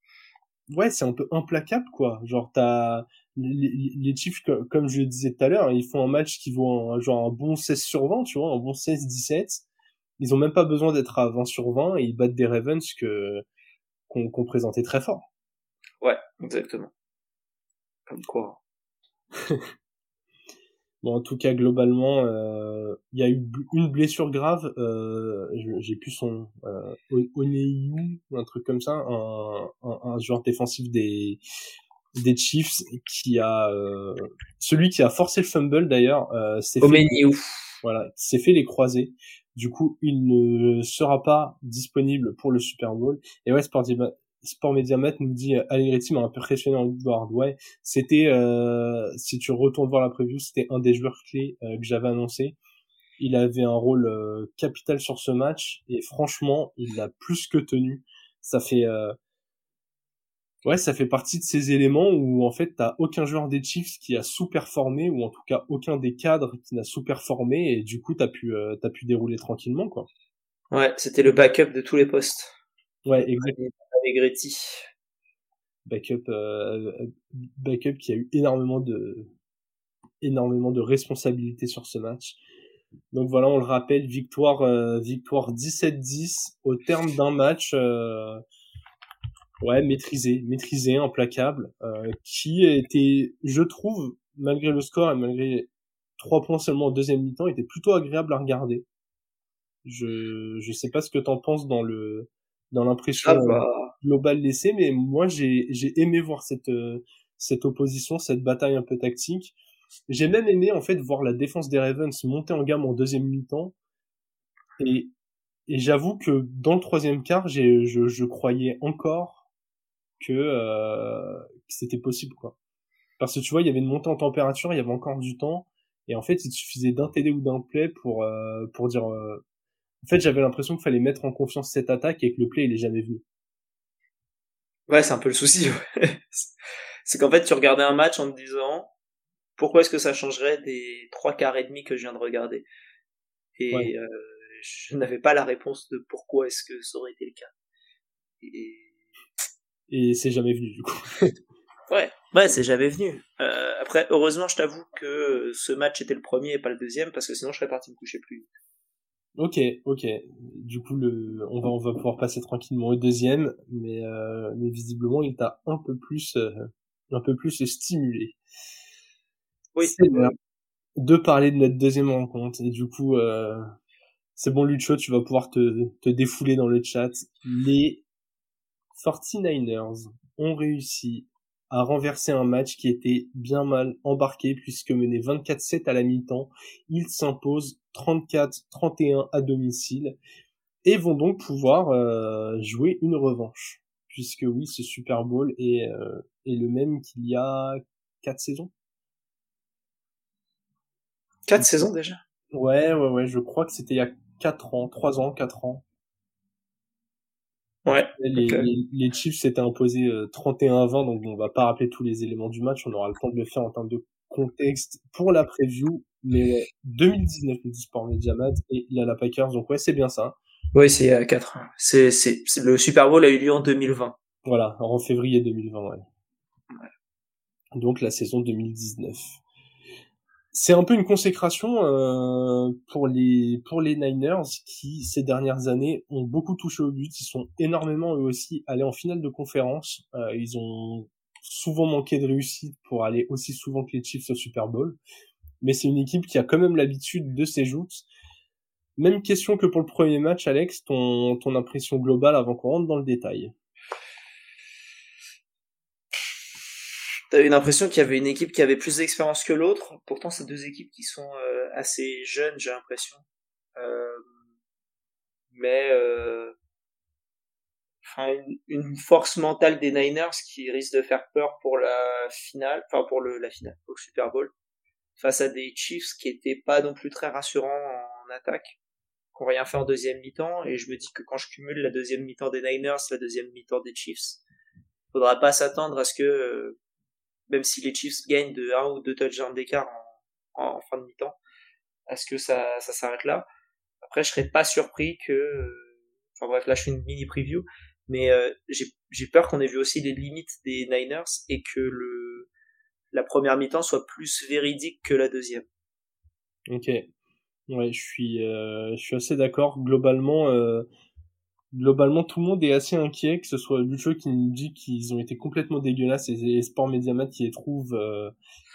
ouais, c'est un peu implacable quoi. Genre t'as les, les Chiefs, comme je le disais tout à l'heure, ils font un match qui vaut un, genre un bon 16 sur 20, tu vois, un bon 16-17 ils ont même pas besoin d'être à 20 sur 20 et ils battent des Ravens que qu'on présentait très fort. Ouais, exactement. Comme quoi. bon, en tout cas, globalement, euh, il y a eu une blessure grave. Euh, J'ai plus son euh, Oneiu, un truc comme ça, un, un, un joueur défensif des des Chiefs qui a euh, celui qui a forcé le fumble d'ailleurs euh, c'est fait voilà s'est fait les croiser du coup il ne sera pas disponible pour le Super Bowl et ouais Sport, Sport Mediamat nous dit Allegretti m'a impressionné en Edward ouais c'était euh, si tu retournes voir la preview c'était un des joueurs clés euh, que j'avais annoncé il avait un rôle euh, capital sur ce match et franchement il l'a plus que tenu ça fait Ouais, ça fait partie de ces éléments où en fait t'as aucun joueur des Chiefs qui a sous-performé ou en tout cas aucun des cadres qui n'a sous-performé et du coup t'as pu euh, t'as pu dérouler tranquillement quoi. Ouais, c'était le backup de tous les postes. Ouais, exactement. Allegretti. Backup euh, backup qui a eu énormément de énormément de responsabilités sur ce match. Donc voilà, on le rappelle, victoire euh, victoire 17-10 au terme d'un match euh, ouais, maîtrisé, maîtrisé, implacable, euh, qui était, je trouve, malgré le score et malgré trois points seulement en deuxième mi-temps, était plutôt agréable à regarder. Je je sais pas ce que t'en penses dans le dans l'impression ah bah. Globale laissée, mais moi j'ai j'ai aimé voir cette euh, cette opposition, cette bataille un peu tactique. J'ai même aimé en fait voir la défense des Ravens monter en gamme en deuxième mi-temps et et j'avoue que dans le troisième quart, je, je croyais encore que, euh, que c'était possible quoi. Parce que tu vois, il y avait une montée en température, il y avait encore du temps, et en fait, il suffisait d'un TD ou d'un play pour euh, pour dire. Euh, en fait, j'avais l'impression qu'il fallait mettre en confiance cette attaque et que le play il est jamais venu. Ouais, c'est un peu le souci. c'est qu'en fait, tu regardais un match en te disant pourquoi est-ce que ça changerait des trois quarts et demi que je viens de regarder? Et euh, je n'avais pas la réponse de pourquoi est-ce que ça aurait été le cas. Et et c'est jamais venu du coup. ouais, ouais, c'est jamais venu. Euh, après, heureusement, je t'avoue que ce match était le premier et pas le deuxième parce que sinon je serais parti me coucher plus vite. Ok, ok. Du coup, le, on va on va pouvoir passer tranquillement au deuxième, mais euh, mais visiblement il t'a un peu plus euh, un peu plus stimulé. Oui. C'est de parler de notre deuxième rencontre et du coup euh, c'est bon Lucho, tu vas pouvoir te te défouler dans le chat. Les 49ers ont réussi à renverser un match qui était bien mal embarqué puisque mené 24-7 à la mi-temps, ils s'imposent 34-31 à domicile et vont donc pouvoir euh, jouer une revanche puisque oui ce Super Bowl est, euh, est le même qu'il y a quatre saisons. Quatre saisons déjà? Ouais ouais ouais je crois que c'était il y a quatre ans, trois ans, quatre ans. Ouais. Les, les, Chiefs s'étaient imposés 31 euh, 20, donc on va pas rappeler tous les éléments du match, on aura le temps de le faire en termes de contexte pour la preview, mais ouais, 2019 le Sport Mediamat et il y a la Packers, donc ouais, c'est bien ça. Oui, c'est à 4 C'est, c'est, le Super Bowl a eu lieu en 2020. Voilà, en février 2020, ouais. ouais. Donc la saison 2019 c'est un peu une consécration euh, pour les pour les Niners qui ces dernières années ont beaucoup touché au but. Ils sont énormément eux aussi allés en finale de conférence. Euh, ils ont souvent manqué de réussite pour aller aussi souvent que les Chiefs au Super Bowl. Mais c'est une équipe qui a quand même l'habitude de ses joutes. Même question que pour le premier match, Alex, ton, ton impression globale avant qu'on rentre dans le détail. T'as eu l'impression qu'il y avait une équipe qui avait plus d'expérience que l'autre. Pourtant, c'est deux équipes qui sont euh, assez jeunes, j'ai l'impression. Euh, mais euh, enfin, une, force mentale des Niners qui risque de faire peur pour la finale, enfin pour le, la finale, pour le Super Bowl, face à des Chiefs qui étaient pas non plus très rassurants en attaque, qui n'ont rien fait en deuxième mi-temps. Et je me dis que quand je cumule la deuxième mi-temps des Niners, la deuxième mi-temps des Chiefs, faudra pas s'attendre à ce que même si les Chiefs gagnent de 1 ou 2 touchdowns d'écart en, fin de mi-temps, est-ce que ça, ça s'arrête là? Après, je serais pas surpris que... Enfin bref, là je fais une mini preview, mais euh, j'ai peur qu'on ait vu aussi les limites des Niners et que le la première mi-temps soit plus véridique que la deuxième. Ok. Ouais, je suis, euh, je suis assez d'accord. Globalement, euh, globalement tout le monde est assez inquiet, que ce soit Lucho qui nous dit qu'ils ont été complètement dégueulasses et, Sport Mediamat qui les trouve euh,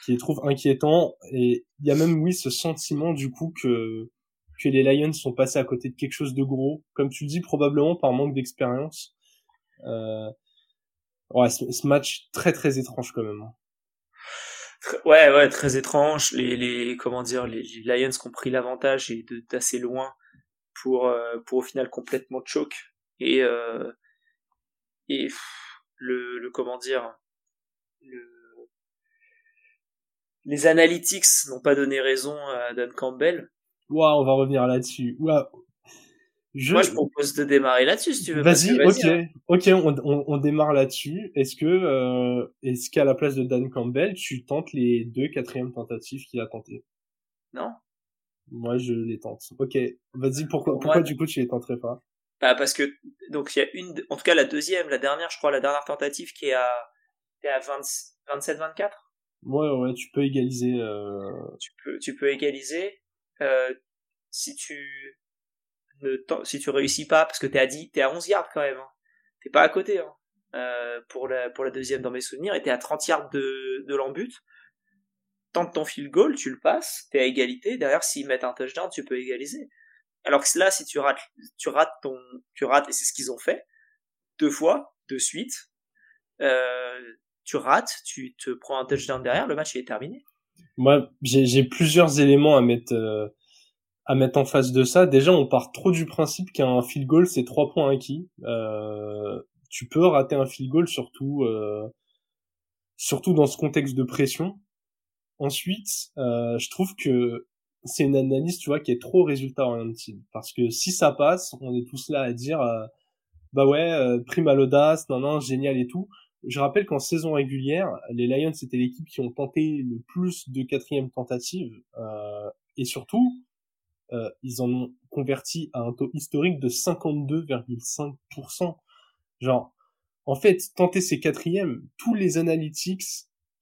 qui les trouve inquiétants et il y a même oui ce sentiment du coup que que les Lions sont passés à côté de quelque chose de gros, comme tu dis probablement par manque d'expérience. Euh, ouais, ce, match très très étrange quand même. Hein. Ouais, ouais, très étrange. Les, les comment dire, les, Lions qui ont pris l'avantage et d'assez loin pour euh, pour au final complètement choke et euh, et le, le comment dire le les analytics n'ont pas donné raison à Dan Campbell. Waouh, on va revenir là-dessus. Waouh. Je... Moi, je propose de démarrer là-dessus, si tu veux. Vas-y, ok, hein. ok, on, on, on, démarre là-dessus. Est-ce que, euh, est-ce qu'à la place de Dan Campbell, tu tentes les deux quatrièmes tentatives qu'il a tenté Non. Moi, je les tente. Ok, vas-y. Pourquoi, pourquoi du coup tu les tenterais pas? Bah parce que donc il y a une, en tout cas la deuxième, la dernière, je crois, la dernière tentative qui est à, qui est à 27-24. Ouais, ouais, tu peux égaliser. Euh... Tu peux, tu peux égaliser. Euh, si tu ne si tu réussis pas parce que t'es à 10, t'es à 11 yards quand même. Hein. T'es pas à côté hein. euh, pour la pour la deuxième dans mes souvenirs et t'es à 30 yards de de l'embut tente ton field goal, tu le passes, t'es à égalité. Derrière, s'ils mettent un touchdown, tu peux égaliser. Alors que là, si tu rates, tu rates ton, tu rates, et c'est ce qu'ils ont fait, deux fois, de suite, euh, tu rates, tu te prends un touchdown derrière, le match est terminé. Moi, j'ai plusieurs éléments à mettre, euh, à mettre en face de ça. Déjà, on part trop du principe qu'un field goal, c'est trois points acquis. Euh, tu peux rater un field goal, surtout, surtout dans ce contexte de pression. Ensuite, euh, je trouve que c'est une analyse, tu vois, qui est trop résultat orientée. Parce que si ça passe, on est tous là à dire, euh, bah ouais, euh, prime à l'audace, non, non, génial et tout. Je rappelle qu'en saison régulière, les Lions, c'était l'équipe qui ont tenté le plus de quatrième tentatives. Euh, et surtout, ils en ont converti à un taux historique de 52,5%. Genre, en fait, tenter ces quatrièmes, tous les analytics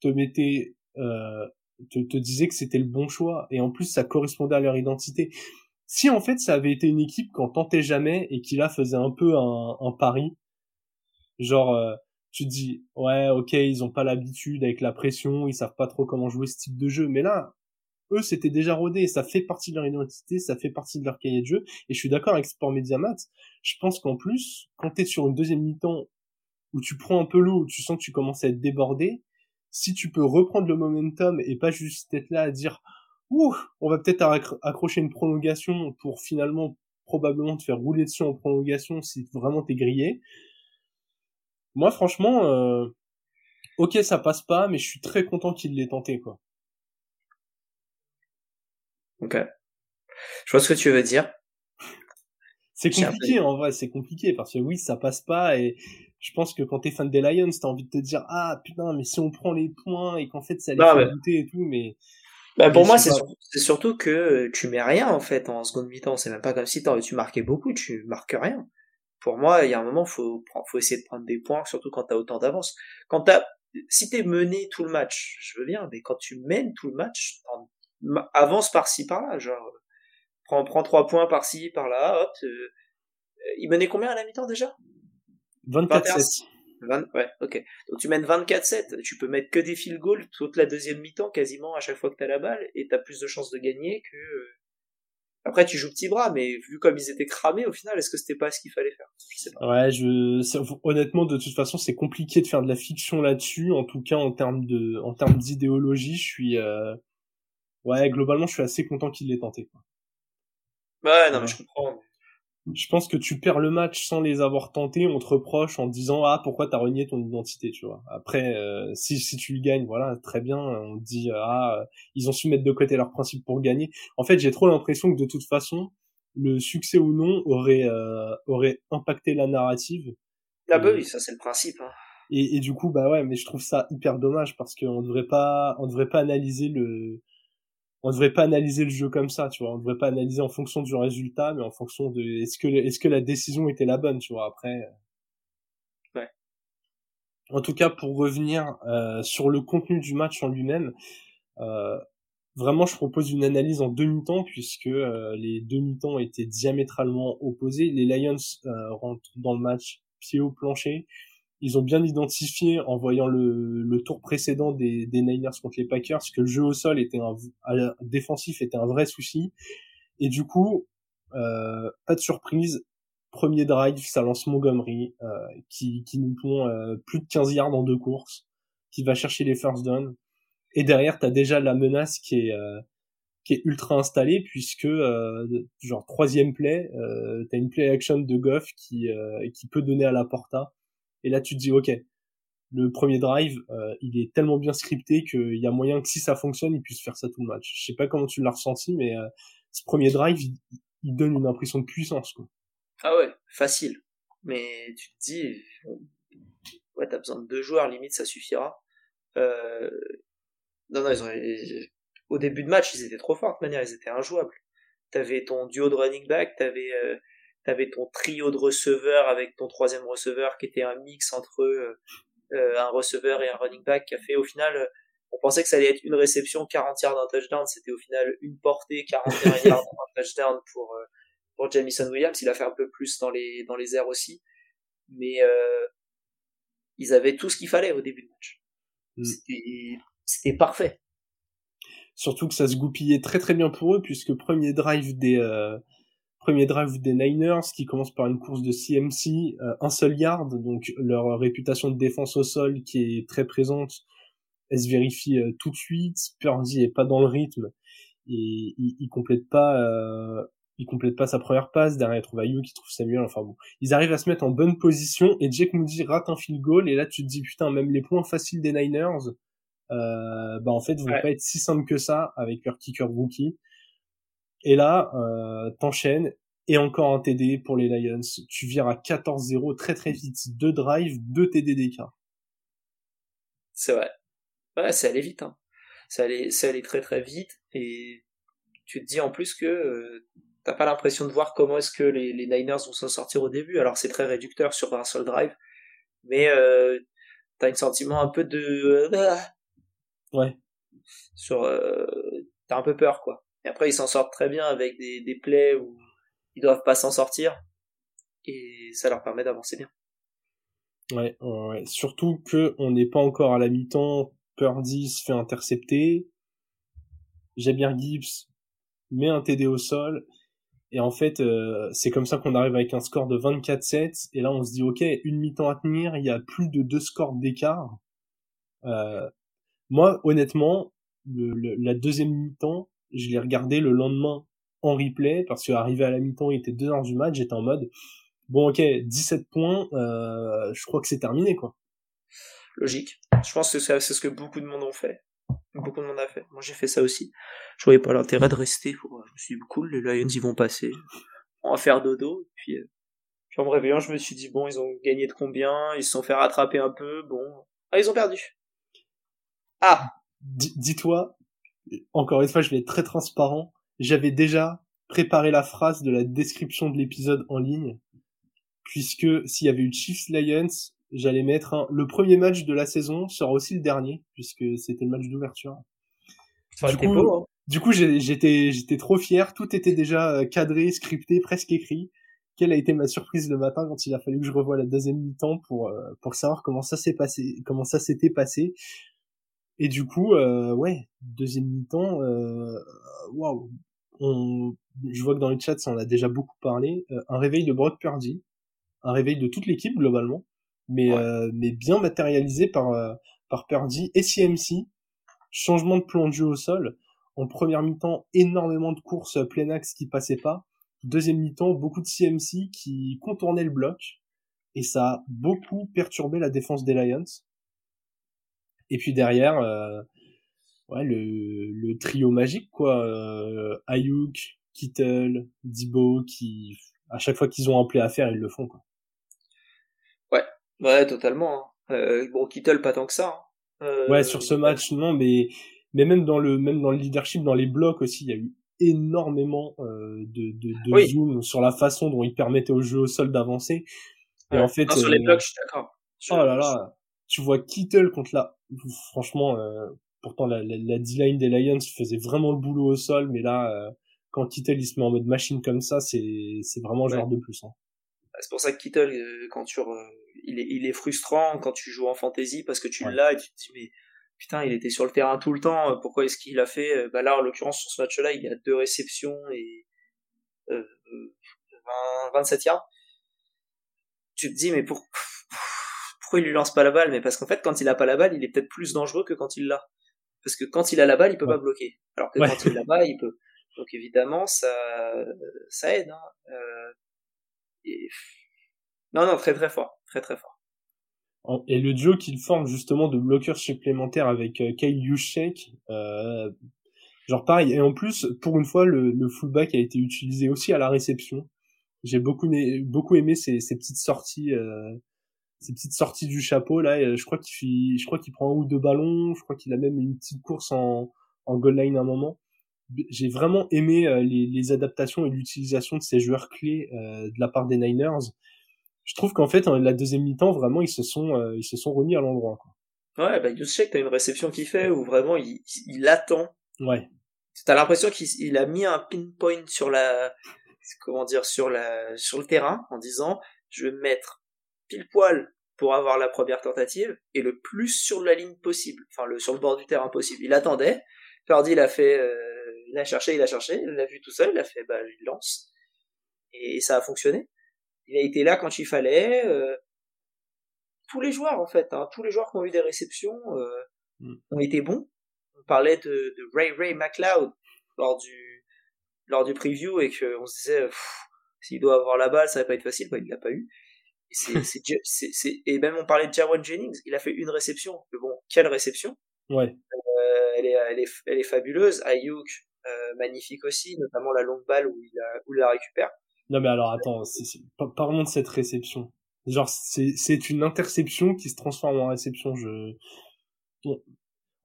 te mettaient euh, te, te disait que c'était le bon choix. Et en plus ça correspondait à leur identité. Si en fait ça avait été une équipe qu'on tentait jamais et qui là faisait un peu un, un pari, genre euh, tu te dis ouais ok ils ont pas l'habitude avec la pression, ils savent pas trop comment jouer ce type de jeu, mais là eux c'était déjà rodé, ça fait partie de leur identité, ça fait partie de leur cahier de jeu. Et je suis d'accord avec Sport Mediamat, je pense qu'en plus quand t'es sur une deuxième mi-temps où tu prends un peu l'eau, où tu sens que tu commences à être débordé, si tu peux reprendre le momentum et pas juste être là à dire ouh, on va peut-être accrocher une prolongation pour finalement probablement te faire rouler dessus en prolongation si vraiment t'es grillé. Moi, franchement, euh, ok, ça passe pas, mais je suis très content qu'il l'ait tenté, quoi. Ok. Je vois ce que tu veux dire. C'est compliqué, en vrai, c'est compliqué, parce que oui, ça passe pas, et je pense que quand t'es fan des Lions, t'as envie de te dire ah putain mais si on prend les points et qu'en fait ça les fait douter et tout, mais bah pour moi c'est surtout que tu mets rien en fait en seconde mi-temps. C'est même pas comme si tu marquais beaucoup, tu marques rien. Pour moi, il y a un moment faut faut essayer de prendre des points, surtout quand t'as autant d'avance. Quand t'as si t'es mené tout le match, je veux bien, mais quand tu mènes tout le match, avance par-ci par-là, genre prends prends trois points par-ci par-là, hop. Euh, il menait combien à la mi-temps déjà? 24-7. ouais, ok. Donc tu mènes 24-7, tu peux mettre que des field goals toute la deuxième mi-temps quasiment à chaque fois que t'as la balle et t'as plus de chances de gagner que. Euh, après tu joues petit bras, mais vu comme ils étaient cramés au final, est-ce que c'était pas ce qu'il fallait faire? Je sais pas. Ouais, je honnêtement de toute façon c'est compliqué de faire de la fiction là-dessus. En tout cas en termes de en termes d'idéologie, je suis euh... ouais globalement je suis assez content qu'il l'ait tenté. Quoi. Ouais, non mais je comprends je pense que tu perds le match sans les avoir tentés, on te reproche en disant ah pourquoi t'as renié ton identité, tu vois. Après euh, si si tu le gagnes, voilà très bien, on te dit ah ils ont su mettre de côté leurs principes pour gagner. En fait j'ai trop l'impression que de toute façon le succès ou non aurait euh, aurait impacté la narrative. Ah bah oui ça c'est le principe. Hein. Et, et du coup bah ouais mais je trouve ça hyper dommage parce qu'on devrait pas on devrait pas analyser le on devrait pas analyser le jeu comme ça, tu vois. On devrait pas analyser en fonction du résultat, mais en fonction de est-ce que est-ce que la décision était la bonne, tu vois. Après. Ouais. En tout cas, pour revenir euh, sur le contenu du match en lui-même, euh, vraiment, je propose une analyse en demi-temps puisque euh, les deux mi-temps étaient diamétralement opposés. Les Lions euh, rentrent dans le match pied au plancher. Ils ont bien identifié en voyant le, le tour précédent des, des, Niners contre les Packers que le jeu au sol était un défensif était un vrai souci. Et du coup, euh, pas de surprise. Premier drive, ça lance Montgomery euh, qui, qui nous pond plus de 15 yards en deux courses, qui va chercher les first down et derrière, t'as déjà la menace qui est euh, qui est ultra installée puisque euh, genre troisième play, euh, t'as une play action de Goff qui euh, qui peut donner à la porta. Et là, tu te dis ok, le premier drive, euh, il est tellement bien scripté qu'il y a moyen que si ça fonctionne, il puisse faire ça tout le match. Je sais pas comment tu l'as ressenti, mais ce premier drive, il, donne une impression de puissance quoi. Ah ouais, facile. Mais tu te dis, ouais, t'as besoin de deux joueurs, limite ça suffira. Euh, non, non, ils ont... au début de match, ils étaient trop forts de manière, ils étaient injouables. T'avais ton duo de running back, t'avais euh, avais ton trio de receveurs avec ton troisième receveur qui était un mix entre euh, euh, un receveur et un running back qui a fait au final, euh, on pensait que ça allait être une réception, 40 yards d'un touchdown, c'était au final une portée, 41 yards d'un touchdown pour euh, pour Jamison Williams. Il a fait un peu plus dans les dans les airs aussi, mais ils avaient tout ce qu'il fallait au début de match. Mm. C'était c'était parfait. Surtout que ça se goupillait très très bien pour eux puisque premier drive des euh, premier drive des Niners qui commence par une course de CMC, euh, un seul yard, donc leur réputation de défense au sol qui est très présente, elle se vérifie euh, tout de suite. Purdy est pas dans le rythme et il, il complète pas euh, il complète pas sa première passe, derrière il trouve Ayuk, qui trouve Samuel, enfin bon. Ils arrivent à se mettre en bonne position et Jake Moody rate un field goal et là tu te dis putain même les points faciles des Niners bah en fait vont pas être si simples que ça avec leur kicker rookie. Et là, euh, t'enchaînes et encore un TD pour les Lions. Tu vires à 14-0 très très vite. Deux drives, deux TD d'écart. C'est vrai. Ouais, ça allait vite. Hein. Ça allait, ça allait très très vite. Et tu te dis en plus que euh, t'as pas l'impression de voir comment est-ce que les, les Niners vont s'en sortir au début. Alors c'est très réducteur sur un seul drive. Mais euh, t'as un sentiment un peu de... Euh, Ouais. Sur, euh, t'as un peu peur, quoi. Et après, ils s'en sortent très bien avec des, des plays où ils doivent pas s'en sortir. Et ça leur permet d'avancer bien. Ouais, ouais, surtout que on n'est pas encore à la mi-temps. Purdy se fait intercepter. Jabir Gibbs met un TD au sol. Et en fait, euh, c'est comme ça qu'on arrive avec un score de 24-7. Et là, on se dit, OK, une mi-temps à tenir, il y a plus de deux scores d'écart. Euh, moi, honnêtement, le, la deuxième mi-temps, je l'ai regardé le lendemain en replay parce qu'arrivé à la mi-temps, il était 2 heures du match, j'étais en mode bon OK, 17 points, euh, je crois que c'est terminé quoi. Logique. Je pense que c'est ce que beaucoup de monde ont fait. Beaucoup de monde a fait. Moi j'ai fait ça aussi. Je voyais pas l'intérêt de rester. Je me suis dit cool, les Lions ils vont passer. On va faire dodo. Puis, euh, puis en me réveillant, je me suis dit bon, ils ont gagné de combien? Ils se sont fait rattraper un peu. Bon, ah ils ont perdu. Ah Dis-toi, encore une fois, je vais être très transparent. J'avais déjà préparé la phrase de la description de l'épisode en ligne, puisque s'il y avait eu Chiefs Lions, j'allais mettre un... le premier match de la saison sera aussi le dernier, puisque c'était le match d'ouverture. Du, coup, hein. du coup, j'étais j'étais trop fier. Tout était déjà euh, cadré, scripté, presque écrit. Quelle a été ma surprise le matin quand il a fallu que je revoie la deuxième mi-temps pour euh, pour savoir comment ça s'est passé, comment ça s'était passé. Et du coup, euh, ouais, deuxième mi-temps, euh, waouh, on, je vois que dans le chat, ça en a déjà beaucoup parlé. Euh, un réveil de Brock Purdy, un réveil de toute l'équipe globalement, mais euh, mais bien matérialisé par par Purdy et CMC. Changement de plan de jeu au sol. En première mi-temps, énormément de courses plein axe qui passaient pas. Deuxième mi-temps, beaucoup de CMC qui contournaient le bloc. Et ça a beaucoup perturbé la défense des Lions. Et puis derrière, euh, ouais, le, le trio magique, quoi. Euh, Ayuk, Kittle, Dibo, qui, à chaque fois qu'ils ont un play à faire, ils le font, quoi. Ouais, ouais, totalement. Hein. Euh, bon, Kittle, pas tant que ça. Hein. Euh, ouais, sur ce match, non, mais, mais même dans le, même dans le leadership, dans les blocs aussi, il y a eu énormément euh, de, de, de zoom sur la façon dont ils permettaient au jeu au sol d'avancer. Et en fait, sur les blocs, je suis d'accord. Oh là là, tu vois Kittle contre la franchement, euh, pourtant la, la, la D-line des Lions faisait vraiment le boulot au sol, mais là, euh, quand Kittle il se met en mode machine comme ça, c'est c'est vraiment joueur de plus. Hein. Bah, c'est pour ça que Kittle, euh, quand tu, il est, il est frustrant quand tu joues en fantasy parce que tu l'as et tu te dis mais putain, il était sur le terrain tout le temps, pourquoi est-ce qu'il a fait Bah là, en l'occurrence, sur ce match-là, il y a deux réceptions et euh, 27 yards. Tu te dis mais pour, pourquoi il lui lance pas la balle? Mais parce qu'en fait, quand il a pas la balle, il est peut-être plus dangereux que quand il l'a. Parce que quand il a la balle, il peut pas bloquer. Alors que quand il l'a pas, il peut. Donc évidemment, ça, ça aide. Hein. Euh, non, non, très très fort, très très fort. Et le duo qu'il forme justement de bloqueurs supplémentaires avec euh, Kyle Juszczyk, euh, genre pareil. Et en plus, pour une fois, le, le fullback a été utilisé aussi à la réception. J'ai beaucoup, beaucoup aimé ces, ces petites sorties. Euh, ces petites sorties du chapeau là euh, je crois qu'il je crois qu'il prend un ou deux ballons je crois qu'il a même une petite course en en goal line à un moment. J'ai vraiment aimé euh, les, les adaptations et l'utilisation de ces joueurs clés euh, de la part des Niners. Je trouve qu'en fait la deuxième mi-temps vraiment ils se sont ils se sont remis à l'endroit ouais bah Yusuke t'as une réception qu'il fait où vraiment il, il attend. Ouais. T'as l'impression qu'il a mis un pinpoint sur la comment dire sur la sur le terrain en disant je vais mettre pile poil pour avoir la première tentative et le plus sur la ligne possible, enfin le sur le bord du terrain possible. Il attendait, Purdy il a fait, euh, il a cherché, il a cherché, il l'a vu tout seul, il a fait, bah il lance et, ça a fonctionné. Il a été là quand il fallait. Euh, tous les joueurs en fait, hein, tous les joueurs qui ont eu des réceptions euh, mm. ont été bons. On parlait de, de, Ray Ray McLeod lors du lors du preview et qu'on se disait s'il doit avoir la balle ça va pas être facile, bah, il l'a pas eu c'est, et même on parlait de Jawan Jennings, il a fait une réception. Mais bon, quelle réception? Ouais. Euh, elle, est, elle, est, elle est fabuleuse. Ayuk, euh, magnifique aussi, notamment la longue balle où il, a, où il la récupère. Non mais alors attends, c'est, parlons de cette réception. Genre c'est, c'est une interception qui se transforme en réception. Je...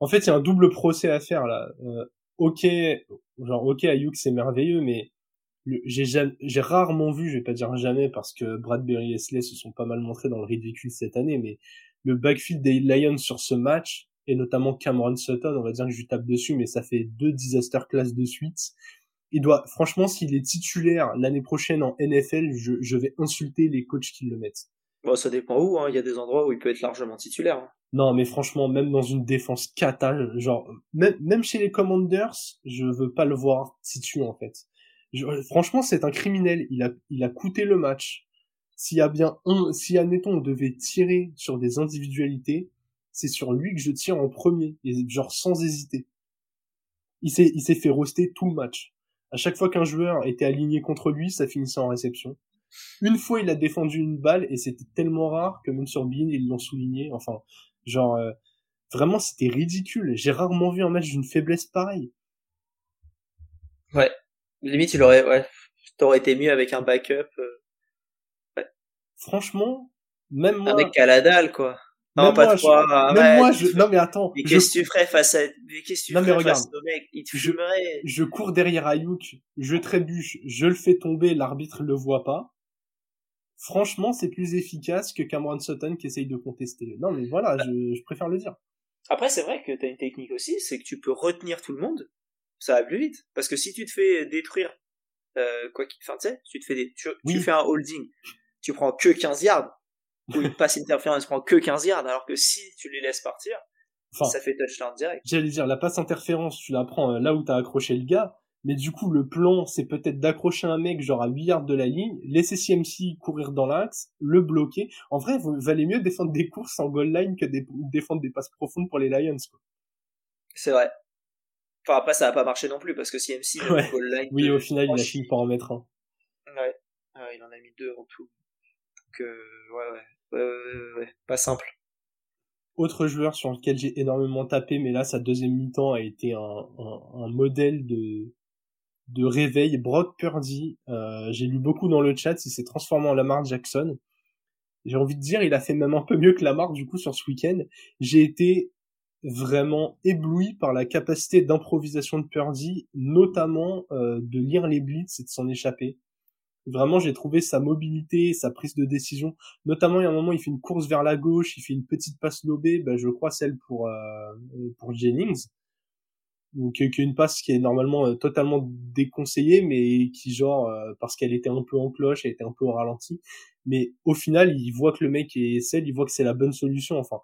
En fait, il y a un double procès à faire là. Euh, ok, genre ok Ayuk c'est merveilleux, mais j'ai rarement vu, je vais pas dire jamais parce que Bradbury et Slay se sont pas mal montrés dans le ridicule cette année, mais le backfield des Lions sur ce match, et notamment Cameron Sutton, on va dire que je lui tape dessus, mais ça fait deux disaster class de suite. Il doit, franchement, s'il est titulaire l'année prochaine en NFL, je, je vais insulter les coachs qui le mettent. Bon, ça dépend où, hein. il y a des endroits où il peut être largement titulaire. Hein. Non, mais franchement, même dans une défense cata, genre, même, même chez les Commanders, je veux pas le voir titulaire en fait franchement, c'est un criminel. Il a, il a coûté le match. S'il y a bien un, si admettons on devait tirer sur des individualités, c'est sur lui que je tire en premier, et genre sans hésiter. Il s'est, il s'est fait roster tout le match. À chaque fois qu'un joueur était aligné contre lui, ça finissait en réception. Une fois, il a défendu une balle et c'était tellement rare que même sur Bean, ils l'ont souligné. Enfin, genre, euh, vraiment, c'était ridicule. J'ai rarement vu un match d'une faiblesse pareille. Ouais, Limite, il aurait, ouais, t'aurais été mieux avec un backup. Euh, ouais. Franchement, même moi. Avec Caladal, quoi. Non, pas toi. Je... Même moi, je... non mais attends. Mais qu'est-ce que tu ferais face à, mais qu'est-ce que tu non, ferais regarde, face au mec? Il te je... Je cours derrière Ayuk, je trébuche, je le fais tomber, l'arbitre le voit pas. Franchement, c'est plus efficace que Cameron Sutton qui essaye de contester. Non mais voilà, bah. je, je préfère le dire. Après, c'est vrai que t'as une technique aussi, c'est que tu peux retenir tout le monde ça va plus vite. Parce que si tu te fais détruire, euh, quoi qu'il, enfin, tu sais, tu te fais des, tu, fais un holding, tu prends que 15 yards, ou une passe interférence prend que 15 yards, alors que si tu les laisses partir, ça fait touchdown direct. J'allais dire, la passe interférence, tu la prends euh, là où t'as accroché le gars, mais du coup, le plan, c'est peut-être d'accrocher un mec genre à 8 yards de la ligne, laisser CMC courir dans l'axe, le bloquer. En vrai, valez mieux défendre des courses en goal line que défendre des passes profondes pour les Lions, quoi. C'est vrai. Enfin, après, ça n'a pas marché non plus parce que CMC, ouais. Oui, au final, il a fini par en mettre un. Ouais. il en a mis deux en tout. Donc, euh, ouais, ouais, ouais, ouais, pas simple. Autre joueur sur lequel j'ai énormément tapé, mais là, sa deuxième mi-temps a été un, un, un, modèle de, de réveil. Brock Purdy, euh, j'ai lu beaucoup dans le chat, il s'est transformé en Lamar Jackson. J'ai envie de dire, il a fait même un peu mieux que Lamar, du coup, sur ce week-end. J'ai été vraiment ébloui par la capacité d'improvisation de Purdy, notamment euh, de lire les blitz et de s'en échapper. Vraiment, j'ai trouvé sa mobilité, sa prise de décision. Notamment, il y a un moment, il fait une course vers la gauche, il fait une petite passe lobée, bah, je crois celle pour euh, pour Jennings. Donc, qui est une passe qui est normalement euh, totalement déconseillée, mais qui genre euh, parce qu'elle était un peu en cloche, elle était un peu au ralenti. Mais au final, il voit que le mec est celle, il voit que c'est la bonne solution. Enfin,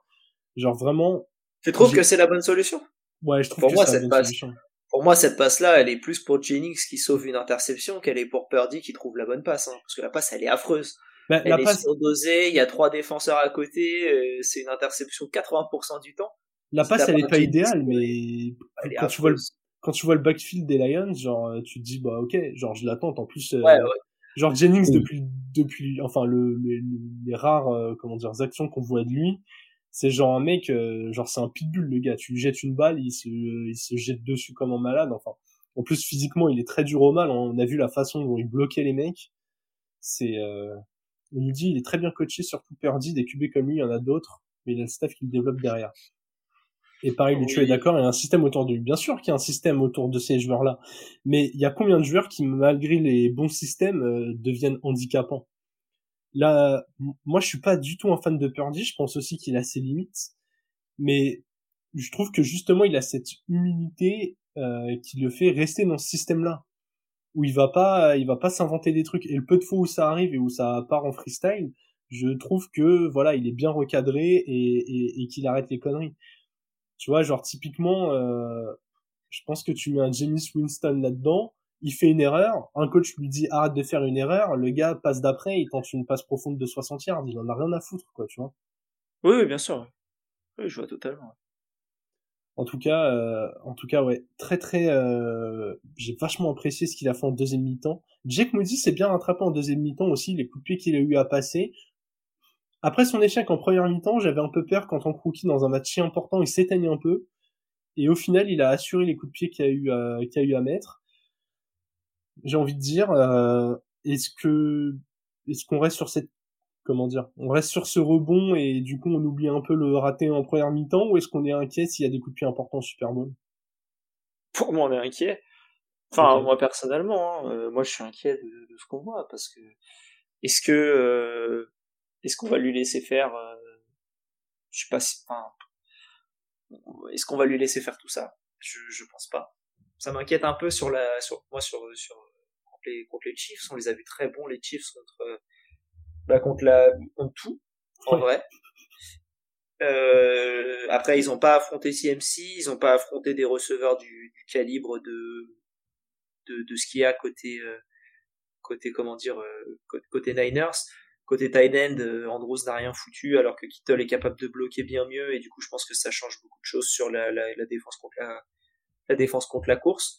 genre vraiment. Tu trouves que c'est la bonne solution? Ouais, je trouve pour que c'est la bonne solution. Pour moi, cette passe-là, elle est plus pour Jennings qui sauve une interception qu'elle est pour Purdy qui trouve la bonne passe. Hein, parce que la passe, elle est affreuse. Bah, elle la est passe... surdosée, il y a trois défenseurs à côté, euh, c'est une interception 80% du temps. La passe, elle est pas idéale, mais quand tu, vois le, quand tu vois le backfield des Lions, genre, euh, tu te dis, bah ok, genre, je l'attends. En plus, euh, genre Jennings, depuis, depuis, enfin, le, les rares, comment dire, actions qu'on voit de lui, c'est genre un mec, euh, genre c'est un pitbull le gars. Tu lui jettes une balle, il se, il se jette dessus comme un malade. Enfin, en plus physiquement, il est très dur au mal. On a vu la façon dont il bloquait les mecs. C'est, euh, on nous dit, il est très bien coaché, surtout perdu. Des QB comme lui, il y en a d'autres, mais il a le staff qui le développe derrière. Et pareil, tu es d'accord, il y a un système autour de lui. Bien sûr qu'il y a un système autour de ces joueurs-là, mais il y a combien de joueurs qui, malgré les bons systèmes, euh, deviennent handicapants? Là, moi, je suis pas du tout un fan de Purdy. Je pense aussi qu'il a ses limites, mais je trouve que justement, il a cette humilité euh, qui le fait rester dans ce système-là, où il va pas, il va pas s'inventer des trucs. Et le peu de fois où ça arrive et où ça part en freestyle, je trouve que voilà, il est bien recadré et, qu'il arrête les conneries. Tu vois, genre typiquement, euh, je pense que tu mets un James Winston là-dedans il fait une erreur, un coach lui dit arrête de faire une erreur, le gars passe d'après, il tente une passe profonde de 60 yards, il en a rien à foutre, quoi, tu vois. Oui, bien sûr. Oui, je vois totalement. En tout cas, euh, en tout cas, ouais, très très, euh, j'ai vachement apprécié ce qu'il a fait en deuxième mi-temps. Jake Moody s'est bien rattrapé en deuxième mi-temps aussi, les coups de pied qu'il a eu à passer. Après son échec en première mi-temps, j'avais un peu peur quand on rookie dans un match si important, il s'éteignait un peu. Et au final, il a assuré les coups de pied qu'il a eu à, qu'il a eu à mettre j'ai envie de dire, euh, est-ce que est-ce qu'on reste sur cette comment dire, on reste sur ce rebond et du coup on oublie un peu le raté en première mi-temps ou est-ce qu'on est inquiet s'il y a des coups de pied importants au Super Bowl? Pour moi on est inquiet. Enfin moi personnellement, hein, euh, moi je suis inquiet de, de ce qu'on voit parce que est-ce que euh, est-ce qu'on va lui laisser faire je sais pas si enfin, est-ce qu'on va lui laisser faire tout ça? Je je pense pas. Ça m'inquiète un peu sur la sur moi sur sur les contre les Chiefs. On les a vus très bons les Chiefs contre bah contre la contre tout en vrai. Euh, après ils ont pas affronté CMC ils ont pas affronté des receveurs du, du calibre de de de ce qu'il y a côté euh, côté comment dire euh, côté Niners. Côté tight end euh, Andrews n'a rien foutu alors que Kittle est capable de bloquer bien mieux et du coup je pense que ça change beaucoup de choses sur la, la, la défense contre la la défense contre la course.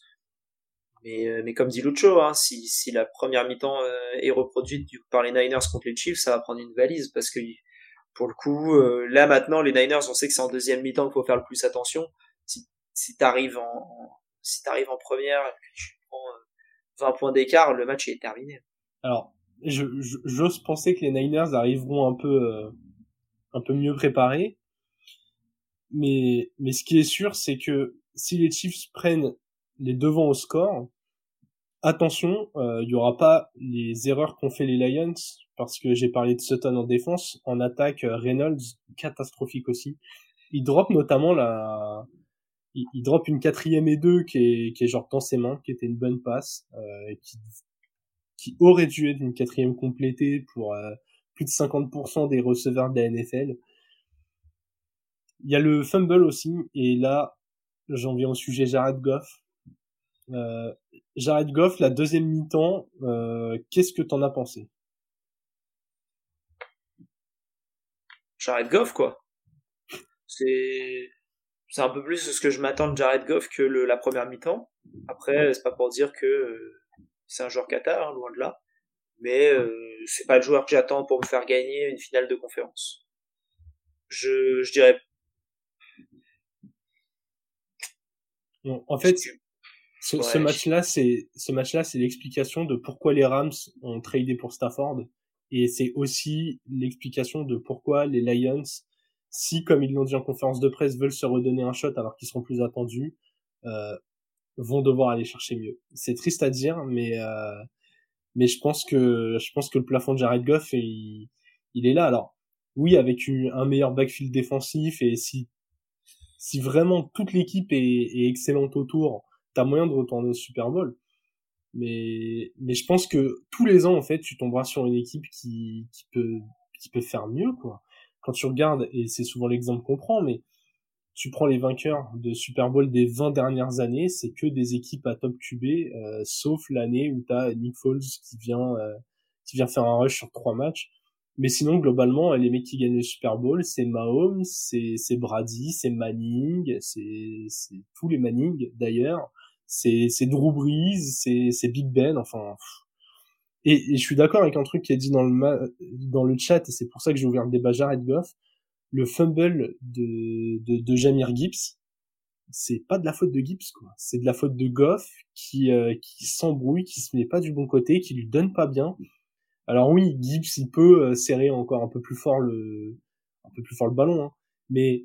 Mais, euh, mais comme dit Lucho, hein, si, si la première mi-temps euh, est reproduite par les Niners contre les Chiefs, ça va prendre une valise parce que pour le coup, euh, là maintenant, les Niners, on sait que c'est en deuxième mi-temps qu'il faut faire le plus attention. Si, si t'arrives en, si t'arrives en première que tu prends 20 points d'écart, le match est terminé. Alors, j'ose penser que les Niners arriveront un peu, un peu mieux préparés. Mais, mais ce qui est sûr, c'est que si les Chiefs prennent les devants au score, attention, euh, il y aura pas les erreurs qu'ont fait les Lions, parce que j'ai parlé de Sutton en défense, en attaque, euh, Reynolds, catastrophique aussi. Il drop notamment la... Il, drop une quatrième et deux qui est, qui est genre dans ses mains, qui était une bonne passe, euh, qui, qui aurait dû être une quatrième complétée pour euh, plus de 50% des receveurs de la NFL. Il y a le fumble aussi, et là, j'en viens au sujet Jared Goff. Euh, Jared Goff, la deuxième mi-temps, euh, qu'est-ce que t'en as pensé? Jared Goff, quoi. C'est c'est un peu plus ce que je m'attends de Jared Goff que le, la première mi-temps. Après, c'est pas pour dire que euh, c'est un joueur Qatar, hein, loin de là. Mais euh, c'est pas le joueur que j'attends pour me faire gagner une finale de conférence. Je, je dirais en fait, ce, match-là, c'est ce match-là, c'est l'explication de pourquoi les Rams ont tradé pour Stafford, et c'est aussi l'explication de pourquoi les Lions, si comme ils l'ont dit en conférence de presse, veulent se redonner un shot alors qu'ils seront plus attendus, euh, vont devoir aller chercher mieux. C'est triste à dire, mais euh, mais je pense que je pense que le plafond de Jared Goff il, il est là. Alors oui, avec un meilleur backfield défensif et si si vraiment toute l'équipe est, est, excellente autour, t'as moyen de retourner au Super Bowl. Mais mais je pense que tous les ans en fait, tu tomberas sur une équipe qui qui peut qui peut faire mieux quoi. Quand tu regardes et c'est souvent l'exemple qu'on prend, mais tu prends les vainqueurs de Super Bowl des 20 dernières années, c'est que des équipes à top QB, euh, sauf l'année où t'as Nick Foles qui vient euh, qui vient faire un rush sur trois matchs. Mais sinon, globalement, les mecs qui gagnent le Super Bowl, c'est Mahomes, c'est Brady, c'est Manning, c'est tous les Manning d'ailleurs, c'est c'est Drew Brees, c'est c'est Big Ben, enfin. Et, et je suis d'accord avec un truc qui est dit dans le dans le chat et c'est pour ça que j'ai ouvert le débat Jared Goff le fumble de, de, de Jamir Gibbs, c'est pas de la faute de Gibbs, quoi. C'est de la faute de Goff qui, euh, qui s'embrouille, qui se met pas du bon côté, qui lui donne pas bien. Alors oui, Gibbs, il peut euh, serrer encore un peu plus fort le, un peu plus fort le ballon, hein. mais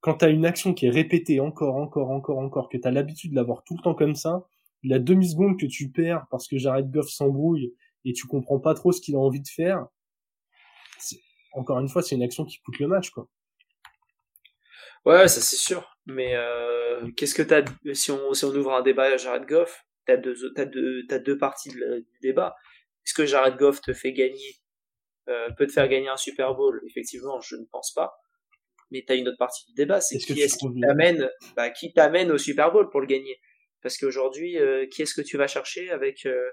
quand t'as une action qui est répétée encore, encore, encore, encore, que t'as l'habitude de l'avoir tout le temps comme ça, la demi-seconde que tu perds parce que Jared Goff s'embrouille et tu comprends pas trop ce qu'il a envie de faire, encore une fois, c'est une action qui coûte le match, quoi. Ouais, ça c'est sûr. Mais euh, qu'est-ce que t'as si on si on ouvre un débat à Jared Goff, t'as deux t'as deux t'as deux parties du débat. Est-ce que Jared Goff te fait gagner euh, peut te faire gagner un Super Bowl? Effectivement, je ne pense pas. Mais t'as une autre partie du débat, c'est qui est-ce qui t'amène bah, qui t'amène au Super Bowl pour le gagner? Parce qu'aujourd'hui, euh, qui est-ce que tu vas chercher avec euh,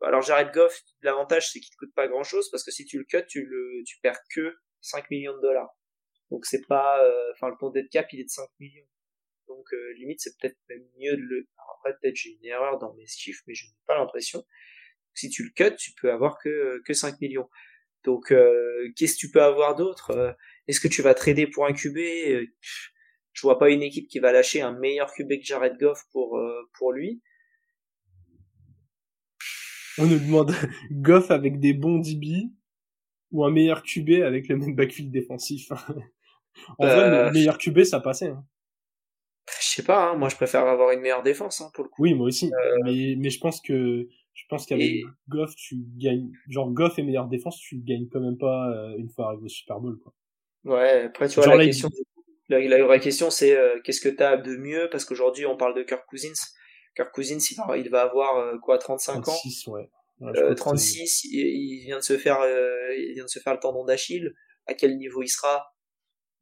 alors Jared Goff, l'avantage c'est qu'il te coûte pas grand chose parce que si tu le cut, tu le, tu perds que 5 millions de dollars. Donc c'est pas, euh, enfin le ton dead cap il est de 5 millions. Donc euh, limite c'est peut-être même mieux de le. après peut-être j'ai une erreur dans mes chiffres, mais je n'ai pas l'impression. Si tu le cut, tu peux avoir que que 5 millions. Donc euh, qu'est-ce que tu peux avoir d'autre Est-ce que tu vas trader pour un QB Je vois pas une équipe qui va lâcher un meilleur QB que Jared Goff pour pour lui. On nous demande Goff avec des bons DB ou un meilleur QB avec le même backfield défensif. en vrai, le euh, meilleur QB, ça passait. Hein. Je sais pas, hein. moi je préfère avoir une meilleure défense hein, pour le coup. Oui, moi aussi. Euh, mais, mais je pense que je pense qu'avec Goff, tu gagnes. Genre Goff et meilleure défense, tu gagnes quand même pas euh, une fois arrivé au Super Bowl. Quoi. Ouais, après tu vois la, question, la, vraie question c'est qu'est-ce que t'as de mieux? Parce qu'aujourd'hui on parle de Kirk Cousins Kirk Cousins, il va, avoir euh, quoi, 35 36, ans ouais. 36, euh, il, vient de se faire, euh, il vient de se faire le tendon d'Achille. À quel niveau il sera?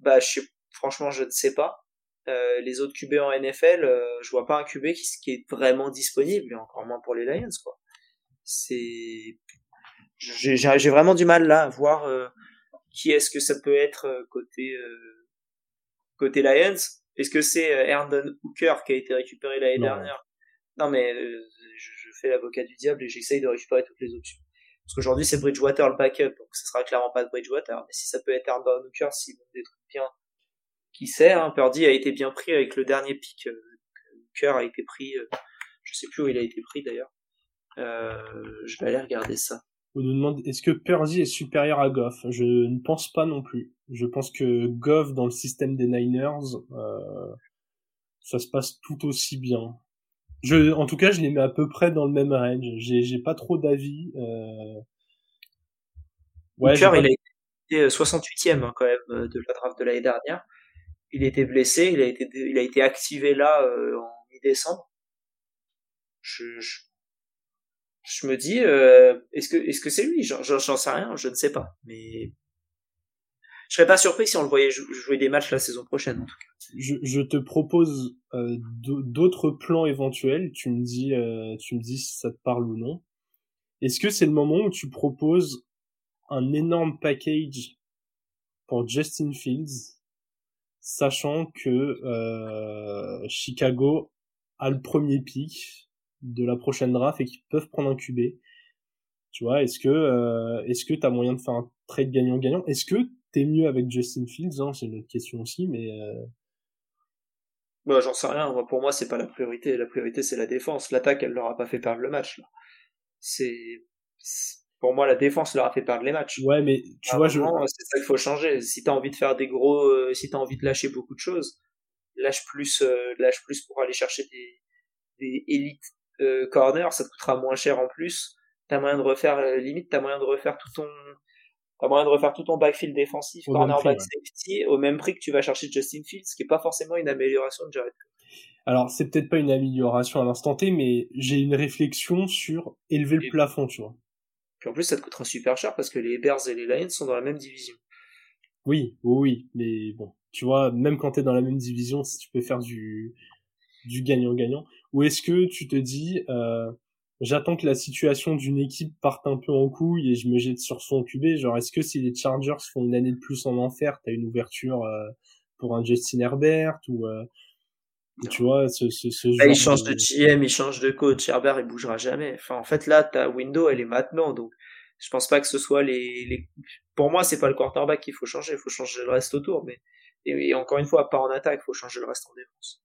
Bah, je franchement, je ne sais pas. les autres QB en NFL, je vois pas un QB qui, qui, est vraiment disponible, et encore moins pour les Lions, quoi. C'est, j'ai vraiment du mal là à voir qui est-ce que ça peut être côté côté Lions. Est-ce que c'est Herndon Hooker qui a été récupéré l'année dernière? Non, mais euh, je, fais l'avocat du diable et j'essaye de récupérer toutes les options. Parce qu'aujourd'hui, c'est Bridgewater le backup, donc ce sera clairement pas de Bridgewater. Mais si ça peut être Aaron Hooker, s'ils vont des trucs bien, qui sait, hein, Purdy a été bien pris avec le dernier pic. Euh, Hooker a été pris, euh, je sais plus où il a été pris d'ailleurs. Euh, je vais aller regarder ça. On nous demande est-ce que Purdy est supérieur à Goff? Je ne pense pas non plus. Je pense que Goff dans le système des Niners, euh, ça se passe tout aussi bien. Je, en tout cas, je les mets à peu près dans le même range. J'ai, pas trop d'avis. Euh... Ouais, il a été 68e hein, quand même de la draft de l'année dernière. Il était blessé, il a été, il a été activé là euh, en mi-décembre. Je, je, je, me dis, euh, est-ce que, est-ce que c'est lui? J'en, sais rien, je ne sais pas. Mais je serais pas surpris si on le voyait jouer des matchs la saison prochaine en tout cas. Je, te propose euh, d'autres plans éventuels. Tu me dis, euh, tu me dis si ça te parle ou non. Est-ce que c'est le moment où tu proposes un énorme package pour Justin Fields, sachant que Chicago a le premier pick de la prochaine draft et qu'ils peuvent prendre un QB. Tu vois, est-ce que euh, est-ce que t'as moyen de faire un trade gagnant-gagnant? Est-ce que mieux avec Justin Fields hein, C'est une autre question aussi, mais. Euh... Bah, j'en sais rien. pour moi, c'est pas la priorité. La priorité, c'est la défense. L'attaque, elle leur a pas fait perdre le match. C'est pour moi, la défense leur a fait perdre les matchs. Ouais, mais tu vois, je... c'est ça qu'il faut changer. Si t'as envie de faire des gros, euh, si t'as envie de lâcher beaucoup de choses, lâche plus, euh, lâche plus pour aller chercher des, des élites euh, corners. Ça te coûtera moins cher en plus. t'as moyen de refaire euh, limite t'as moyen de refaire tout ton t'as moyen de refaire tout ton backfield défensif cornerback safety au même prix que tu vas chercher Justin Fields ce qui est pas forcément une amélioration de Jared alors c'est peut-être pas une amélioration à l'instant T mais j'ai une réflexion sur élever le plafond tu vois puis en plus ça te coûtera super cher parce que les Bears et les Lions sont dans la même division oui oui mais bon tu vois même quand t'es dans la même division si tu peux faire du du gagnant-gagnant ou est-ce que tu te dis euh, j'attends que la situation d'une équipe parte un peu en couille et je me jette sur son QB. Genre, est-ce que si les Chargers font une année de plus en enfer, t'as une ouverture euh, pour un Justin Herbert ou euh, tu vois ce, ce, ce genre il change de... GM, il change de coach. Herbert, il bougera jamais. Enfin, en fait, là, ta window, elle est maintenant. Donc, je pense pas que ce soit les, les... pour moi, c'est pas le quarterback qu'il faut changer. Il faut changer le reste autour. Mais et, encore une fois, pas en attaque, il faut changer le reste en défense.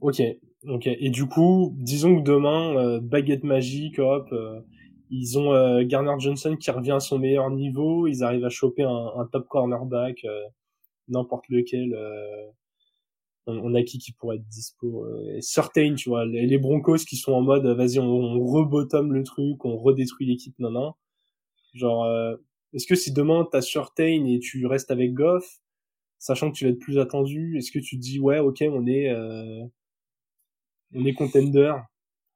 Ok, ok. Et du coup, disons que demain, euh, baguette magique, hop, euh, ils ont euh, Garner Johnson qui revient à son meilleur niveau, ils arrivent à choper un, un top cornerback, n'importe lequel. On, a qui qui pourrait être dispo Certain, tu vois, les, Broncos qui sont en mode, vas-y, on, on rebottom le truc, on redétruit l'équipe, non, non. Genre, est-ce que si demain t'as Certain et tu restes avec Goff, sachant que tu vas être plus attendu, est-ce que tu te dis, ouais, ok, on est on est contender.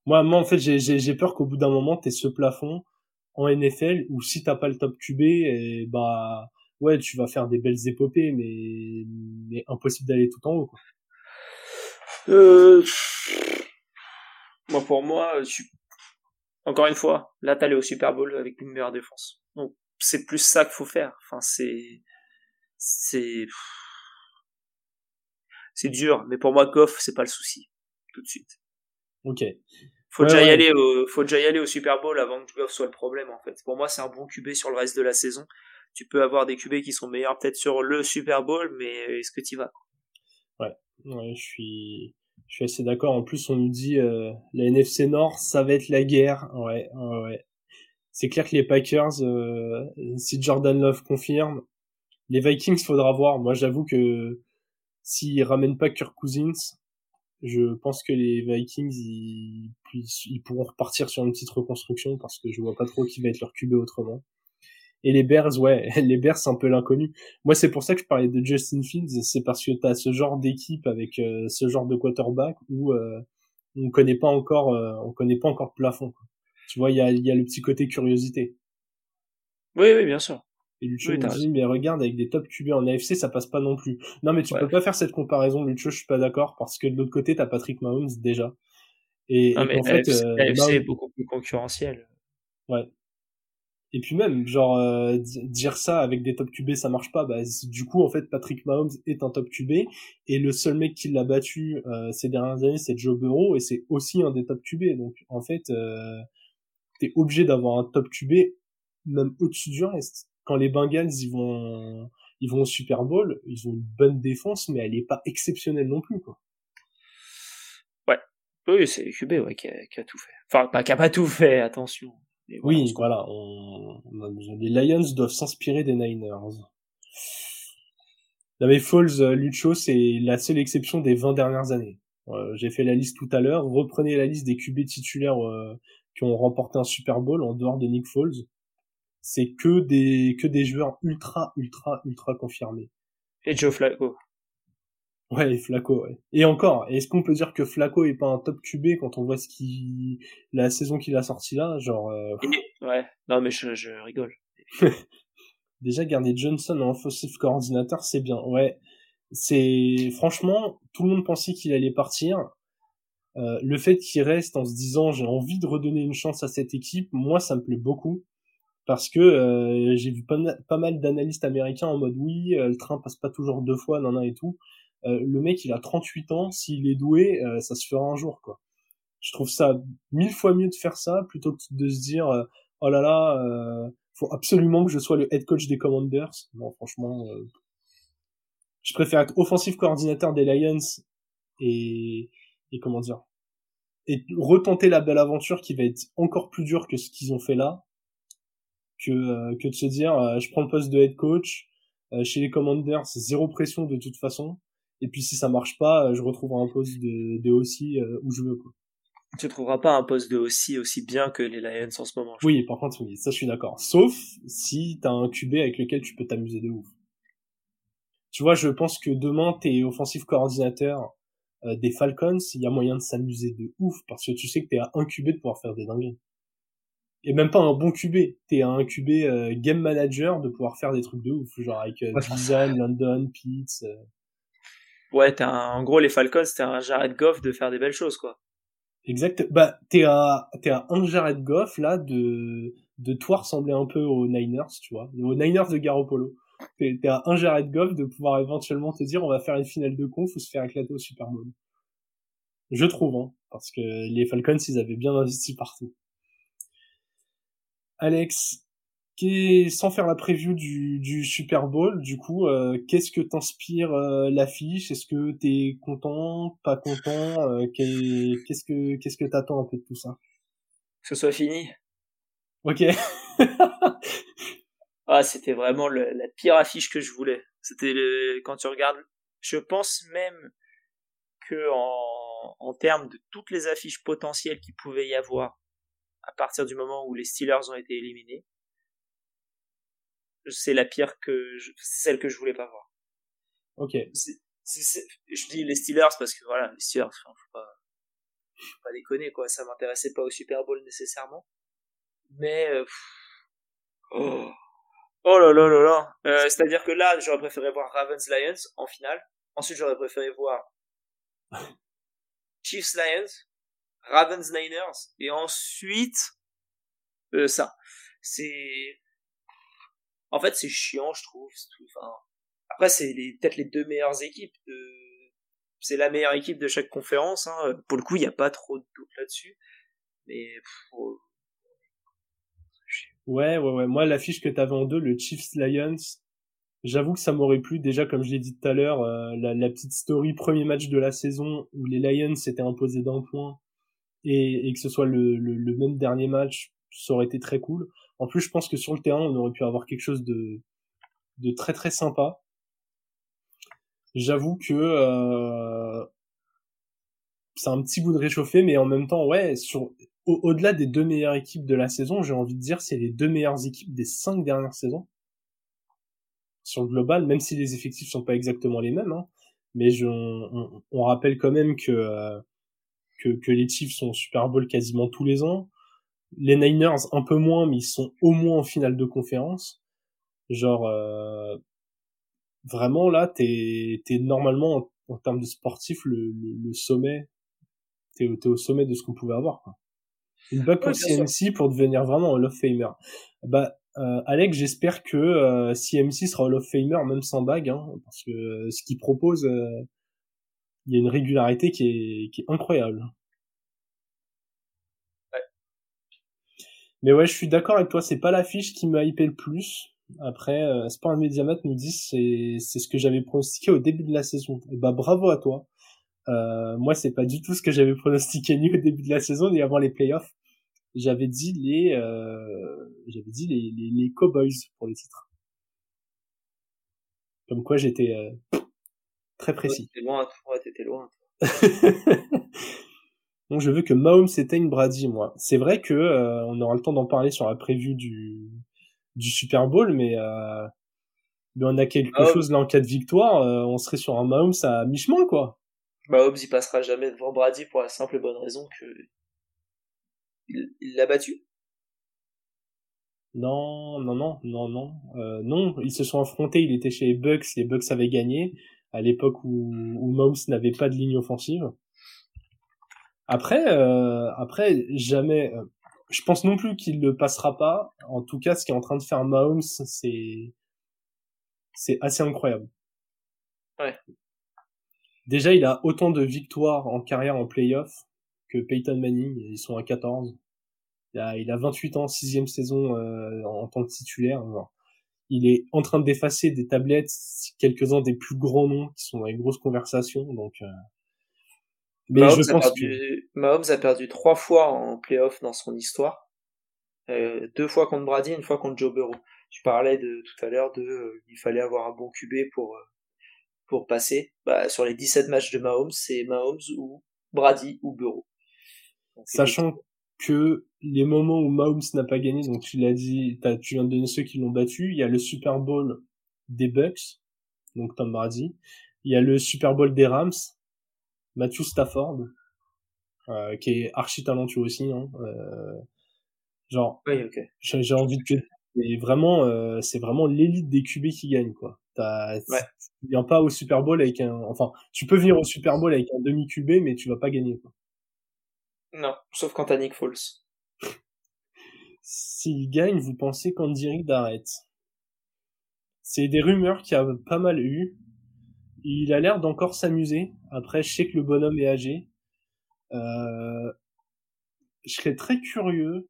Moi, moi en fait, j'ai peur qu'au bout d'un moment, t'aies ce plafond en NFL où si t'as pas le top QB, eh, bah ouais, tu vas faire des belles épopées, mais, mais impossible d'aller tout en haut. Quoi. Euh... Moi, pour moi, je encore une fois, là, t'allais au Super Bowl avec une meilleure défense. Donc, c'est plus ça qu'il faut faire. Enfin, c'est, c'est, c'est dur. Mais pour moi, Goff, c'est pas le souci tout de suite. Ok. Faut déjà y aller au, faut déjà y aller au Super Bowl avant que Goff soit le problème en fait. Pour moi, c'est un bon QB sur le reste de la saison. Tu peux avoir des QB qui sont meilleurs peut-être sur le Super Bowl, mais est-ce que tu vas Ouais, ouais, je suis, je suis assez d'accord. En plus, on nous dit euh, la NFC Nord, ça va être la guerre. Ouais, ouais. C'est clair que les Packers, euh, si Jordan Love confirme, les Vikings, faudra voir. Moi, j'avoue que s'ils ramènent pas Kirk Cousins, je pense que les Vikings ils, pourront repartir sur une petite reconstruction parce que je vois pas trop qui va être leur QB autrement. Et les Bears, ouais, les Bears c'est un peu l'inconnu. Moi c'est pour ça que je parlais de Justin Fields, c'est parce que tu as ce genre d'équipe avec euh, ce genre de quarterback où euh, on connaît pas encore euh, on connaît pas encore le plafond. Tu vois, il y a, y a le petit côté curiosité. Oui, oui, bien sûr. Et Lucho me dit, mais regarde, avec des top QB en AFC, ça passe pas non plus. Non, mais tu peux pas faire cette comparaison, Lucho, je suis pas d'accord, parce que de l'autre côté, t'as Patrick Mahomes déjà. Et, en fait, l'AFC est beaucoup plus concurrentiel. Ouais. Et puis même, genre, euh, dire ça avec des top QB, ça marche pas. Bah, du coup, en fait, Patrick Mahomes est un top QB, et le seul mec qui l'a battu euh, ces dernières années, c'est Joe Burrow, et c'est aussi un des top QB. Donc, en fait, euh, t'es obligé d'avoir un top QB, même au-dessus du reste quand les Bengals ils vont ils vont au Super Bowl, ils ont une bonne défense, mais elle est pas exceptionnelle non plus quoi. Ouais, oui c'est QB ouais qui a, tout fait. Enfin pas qui a pas tout fait, attention. oui, voilà, on... les Lions doivent s'inspirer des Niners. La Falls, euh, Lucho, c'est la seule exception des 20 dernières années. Euh, j'ai fait la liste tout à l'heure. Reprenez la liste des QB titulaires euh, qui ont remporté un Super Bowl en dehors de Nick Foles c'est que des que des joueurs ultra ultra ultra confirmés. Et Joe Flacco. Ouais, Flacco, ouais. Et encore, est-ce qu'on peut dire que Flacco est pas un top QB quand on voit ce qui la saison qu'il a sorti là, genre euh, Ouais, non mais je, je rigole. Déjà garder Johnson en offensive coordinateur, c'est bien. Ouais. C'est franchement, tout le monde pensait qu'il allait partir. Euh, le fait qu'il reste en se disant j'ai envie de redonner une chance à cette équipe, moi ça me plaît beaucoup parce que euh, j'ai vu pas, pas mal d'analystes américains en mode oui, euh, le train passe pas toujours deux fois, nan, nan et tout. Euh, le mec, il a 38 ans, s'il est doué, ça se fera un jour, quoi. Je trouve ça mille fois mieux de faire ça plutôt que de se dire oh là là, faut absolument que je sois le head coach des Commanders. Non, franchement, je préfère être offensif coordinateur des Lions et et comment dire et retenter la belle aventure qui va être encore plus dure que ce qu'ils ont fait là que, euh, que de se dire euh, je prends le poste de head coach euh, chez les Commanders, c'est zéro pression de toute façon. Et puis si ça marche pas, je retrouverai un poste de, de aussi où je veux. Quoi. Tu trouveras pas un poste de aussi aussi bien que les Lions en ce moment. Oui, par contre, oui, ça je suis d'accord. Sauf si t'as un QB avec lequel tu peux t'amuser de ouf. Tu vois, je pense que demain t'es offensif coordinateur euh, des Falcons, il y a moyen de s'amuser de ouf parce que tu sais que t'es à un QB de pouvoir faire des dingueries. Et même pas un bon QB, t'es à un QB euh, game manager de pouvoir faire des trucs de ouf, genre avec euh, London, Pitts. Euh. Ouais, t'es un... en gros les Falcons, t'es un Jared Goff de faire des belles choses quoi. Exact. Bah, t'es à, t'es à un Jared Goff, là, de, de toi ressembler un peu aux Niners, tu vois. Aux Niners de Garoppolo. T'es, t'es à un Jared Goff de pouvoir éventuellement te dire, on va faire une finale de conf ou se faire éclater au Super Bowl. Je trouve, hein. Parce que les Falcons, ils avaient bien investi partout. Alex, sans faire la preview du, du Super Bowl, du coup, euh, qu'est-ce que t'inspire euh, l'affiche? Est-ce que t'es content, pas content euh, Qu'est-ce que qu'est-ce que t'attends un peu de tout ça? Que ce soit fini. Ok. ah, c'était vraiment la pire affiche que je voulais. C'était le, quand tu regardes, je pense même que en, en termes de toutes les affiches potentielles qu'il pouvait y avoir à partir du moment où les Steelers ont été éliminés, c'est la pire que je, c'est celle que je voulais pas voir. Ok. je dis les Steelers parce que voilà, les Steelers, enfin, faut pas, faut pas déconner quoi, ça m'intéressait pas au Super Bowl nécessairement. Mais euh, oh. oh là là là là, euh, c'est-à-dire que là, j'aurais préféré voir Ravens Lions en finale. Ensuite, j'aurais préféré voir Chiefs Lions, Ravens Niners et ensuite euh, ça. C'est en fait, c'est chiant, je trouve. Enfin, après, c'est peut-être les deux meilleures équipes. De... C'est la meilleure équipe de chaque conférence. Hein. Pour le coup, il n'y a pas trop de doute là-dessus. Mais Ouais, ouais, ouais. Moi, l'affiche que t'avais en deux, le Chiefs Lions, j'avoue que ça m'aurait plu. Déjà, comme je l'ai dit tout à l'heure, euh, la, petite story, premier match de la saison où les Lions s'étaient imposés d'un point et, et, que ce soit le, le, même dernier match, ça aurait été très cool. En plus, je pense que sur le terrain, on aurait pu avoir quelque chose de, de très très sympa. J'avoue que euh, c'est un petit goût de réchauffer, mais en même temps, ouais, sur au-delà des deux meilleures équipes de la saison, j'ai envie de dire c'est les deux meilleures équipes des cinq dernières saisons sur le global, même si les effectifs sont pas exactement les mêmes. Hein. mais je, on, rappelle quand même que, euh, que que les Chiefs sont au Super Bowl quasiment tous les ans les Niners un peu moins, mais ils sont au moins en finale de conférence. Genre, euh, vraiment là, t'es es normalement en, termes de sportif le, le, sommet. T'es es au sommet de ce qu'on pouvait avoir. Quoi. Une bague pour CMC pour devenir vraiment un Hall of Famer. Bah, euh, Alex, j'espère que euh, CMC sera Hall of Famer même sans bague, hein, parce que euh, ce qu'il propose, euh, il y a une régularité qui est, qui est incroyable. Mais ouais, je suis d'accord avec toi, c'est pas l'affiche qui m'a hypé le plus. Après, euh, Sport Mediamat nous dit c'est c'est ce que j'avais pronostiqué au début de la saison. Et bah bravo à toi. Euh, moi, c'est pas du tout ce que j'avais pronostiqué ni au début de la saison ni avant les playoffs. J'avais dit les euh, j'avais dit les, les, les Cowboys pour le titre. Comme quoi j'étais euh, très précis. t'étais loin, toi, t'étais loin. Donc je veux que Mahomes éteigne Brady, moi. C'est vrai que euh, on aura le temps d'en parler sur la preview du, du Super Bowl, mais, euh, mais on a quelque chose là en cas de victoire, euh, on serait sur un Mahomes à mi-chemin, quoi. Mahomes, il passera jamais devant Brady pour la simple et bonne raison que il l'a battu. Non, non, non, non, non, non. Ils se sont affrontés. Il était chez les Bucks. Les Bucks avaient gagné à l'époque où, où Mahomes n'avait pas de ligne offensive. Après, euh, après, jamais. Euh, je pense non plus qu'il le passera pas. En tout cas, ce qui est en train de faire Mahomes, c'est c'est assez incroyable. Ouais. Déjà, il a autant de victoires en carrière en playoff que Peyton Manning. Ils sont à 14. Il a, il a 28 ans, sixième saison euh, en tant que titulaire. Il est en train de d'effacer des tablettes quelques-uns des plus grands noms qui sont dans les grosses conversations. Donc, euh, mais Mahomes, je pense a perdu, Mahomes a perdu trois fois en playoff dans son histoire. Euh, deux fois contre Brady, une fois contre Joe Burrow. Je parlais de tout à l'heure de euh, il fallait avoir un bon QB pour pour passer. Bah, sur les 17 matchs de Mahomes, c'est Mahomes ou Brady ou Burrow. Sachant que les moments où Mahomes n'a pas gagné, donc tu l'as dit, tu viens de donner ceux qui l'ont battu, il y a le Super Bowl des Bucks, donc Tom Brady, il y a le Super Bowl des Rams, Matthew Stafford, euh, qui est archi talentueux aussi, hein, euh, genre, oui, okay. j'ai envie de et vraiment, euh, c'est vraiment l'élite des QB qui gagne, quoi. T'as, ouais. Tu viens pas au Super Bowl avec un, enfin, tu peux venir au Super Bowl avec un demi QB, mais tu vas pas gagner, quoi. Non, sauf quand t'as Nick. S'il gagne, vous pensez qu'Andy Reid arrête C'est des rumeurs qu'il y a pas mal eu. Il a l'air d'encore s'amuser. Après, je sais que le bonhomme est âgé. Euh... Je serais très curieux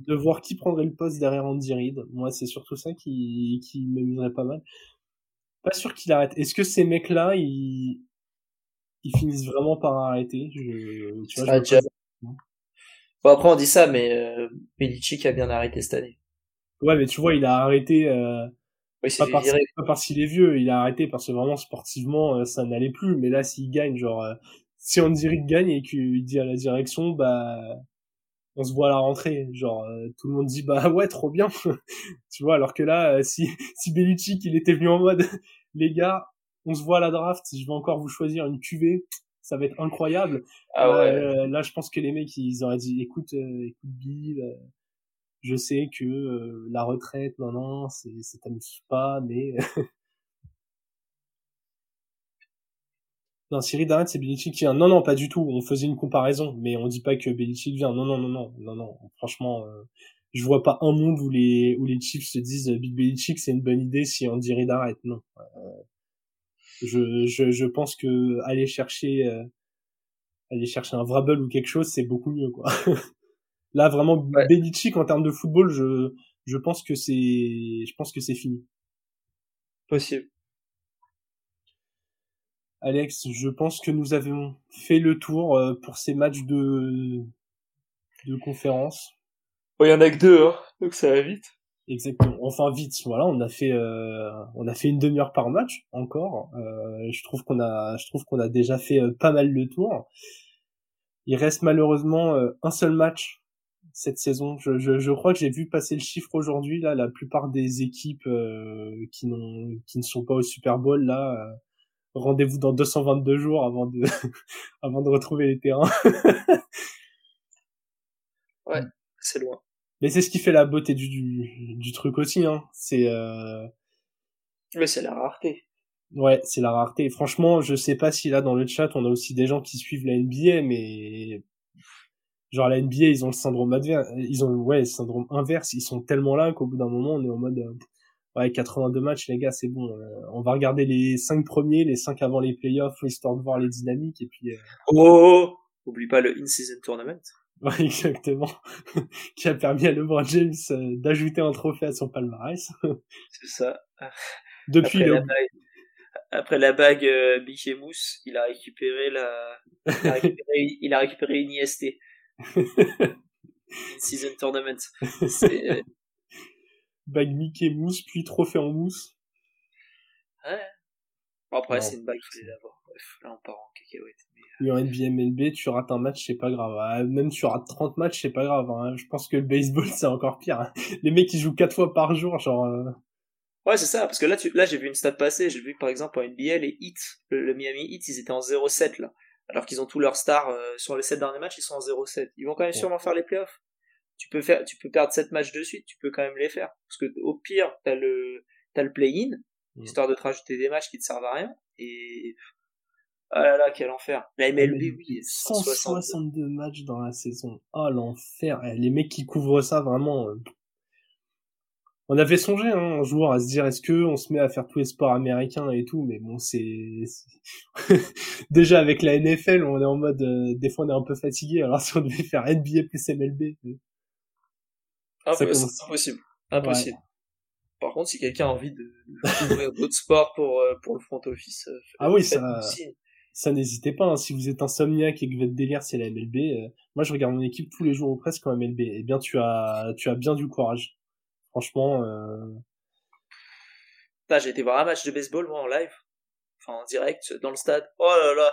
de voir qui prendrait le poste derrière Andy Reid. Moi, c'est surtout ça qui, qui m'amuserait pas mal. Pas sûr qu'il arrête. Est-ce que ces mecs-là, ils, ils finissent vraiment par arrêter. Je, tu vois, je Bon, après, on dit ça, mais euh, Belichick a bien arrêté cette année. Ouais, mais tu vois, il a arrêté... Euh, oui, pas, parce, pas, parce qu'il est vieux, il a arrêté parce que vraiment sportivement, euh, ça n'allait plus. Mais là, s'il gagne, genre... Euh, si Andy Reid gagne et qu'il dit à la direction, bah on se voit à la rentrée. Genre euh, tout le monde dit bah ouais trop bien. Tu vois alors que là si si Belichick il était venu en mode les gars on se voit à la draft je vais encore vous choisir une QV ça va être incroyable ah ouais. euh, là je pense que les mecs ils auraient dit écoute euh, écoute Bill je sais que la retraite non non c'est ça t'amuse pas mais Non, Cyril Darrett, c'est Belichick qui vient. Non, non, pas du tout. On faisait une comparaison, mais on dit pas que Belichick vient. Non, non, non, non, non, non. Franchement, euh, je vois pas un monde où les où les Chiefs se disent Big Belichick, c'est une bonne idée si on dirait d'arrête. Non. Je, je, je pense que aller chercher euh, aller chercher un Vrabel ou quelque chose, c'est beaucoup mieux, quoi. Là, vraiment, ouais. Belichick en termes de football, je je pense que c'est je pense que c'est fini. Possible. Alex, je pense que nous avons fait le tour euh, pour ces matchs de, de conférence. Il y en a que deux, hein, donc ça va vite. Exactement. Enfin vite. Voilà, on a fait, euh, on a fait une demi-heure par match encore. Euh, je trouve qu'on a, je trouve qu'on a déjà fait euh, pas mal le tour. Il reste malheureusement euh, un seul match cette saison. Je, je, je crois que j'ai vu passer le chiffre aujourd'hui. Là, la plupart des équipes qui n'ont, qui ne sont pas au Super Bowl là rendez-vous dans 222 jours avant de avant de retrouver les terrains. ouais, c'est loin. Mais c'est ce qui fait la beauté du du, du truc aussi hein. C'est euh... Mais c'est la rareté. Ouais, c'est la rareté. Franchement, je sais pas si là dans le chat on a aussi des gens qui suivent la NBA, mais genre la NBA ils ont le syndrome adverse, ils ont ouais le syndrome inverse. Ils sont tellement là qu'au bout d'un moment on est en mode euh, ouais 82 matchs les gars c'est bon euh, on va regarder les 5 premiers les 5 avant les playoffs histoire de voir les dynamiques et puis euh... oh, oh, oh oublie pas le in-season tournament ouais exactement qui a permis à LeBron James euh, d'ajouter un trophée à son palmarès c'est ça depuis après, le... la bague, après la bague euh, Mickey Mouse il a récupéré la il a récupéré, il a récupéré une IST season tournament c'est bague Mickey mousse, puis trophée en mousse. Ouais. Bon, après, c'est une bague, il fallait l'avoir. Bref, là, on part en cacahuète. Mais, en NBA MLB, tu rates un match, c'est pas grave. Même tu rates 30 matchs, c'est pas grave. Hein. Je pense que le baseball, c'est encore pire. Hein. Les mecs, ils jouent 4 fois par jour, genre... Euh... Ouais, c'est ça, parce que là, tu... là j'ai vu une stat passer, j'ai vu que par exemple en NBA, les Heat, le, le Miami Heat, ils étaient en 0-7 là. Alors qu'ils ont tous leurs stars euh, sur les 7 derniers matchs, ils sont en 0-7. Ils vont quand même ouais. sûrement faire les playoffs tu peux faire, tu peux perdre 7 matchs de suite, tu peux quand même les faire. Parce que au pire, t'as le, t'as le play-in, mmh. histoire de te rajouter des matchs qui te servent à rien. Et, ah là là, quel enfer. La MLB, oui, 162 162 matchs dans la saison. Oh, l'enfer. Les mecs qui couvrent ça, vraiment. Euh... On avait songé, hein, un jour, à se dire, est-ce que on se met à faire tous les sports américains et tout, mais bon, c'est, déjà avec la NFL, on est en mode, euh, des fois on est un peu fatigué, alors si on devait faire NBA plus MLB, ah, c'est impossible. Impossible. Ouais. Par contre, si quelqu'un a envie de découvrir d'autres sports pour, euh, pour le front office, euh, ah oui, ça, ça n'hésitez pas. Hein. Si vous êtes insomniaque et que votre délire c'est la MLB, euh, moi je regarde mon équipe tous les jours ou presque en MLB. Eh bien, tu as, tu as bien du courage. Franchement. Euh... J'ai été voir un match de baseball moi en live, enfin en direct dans le stade. Oh là là,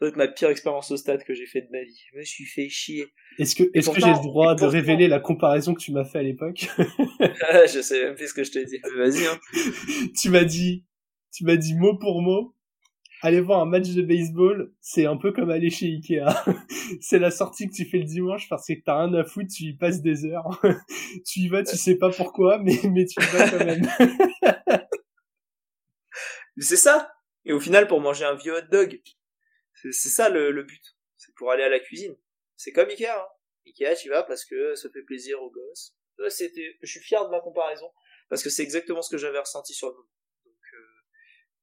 doit être ma pire expérience au stade que j'ai fait de ma vie. Je me suis fait chier. Est-ce que, est-ce que j'ai le droit de révéler la comparaison que tu m'as fait à l'époque? Je sais même plus ce que je t'ai dit. Vas-y. Hein. tu m'as dit, tu m'as dit mot pour mot. Aller voir un match de baseball, c'est un peu comme aller chez Ikea. c'est la sortie que tu fais le dimanche parce que t'as rien à foutre, tu y passes des heures. tu y vas, tu sais pas pourquoi, mais, mais tu y vas quand même. c'est ça. Et au final, pour manger un vieux hot dog, c'est ça le, le but. C'est pour aller à la cuisine. C'est comme Ikea. Hein. Ikea, tu vas parce que ça fait plaisir aux gosses. C'était, je suis fier de ma comparaison parce que c'est exactement ce que j'avais ressenti sur le moment. Donc, euh...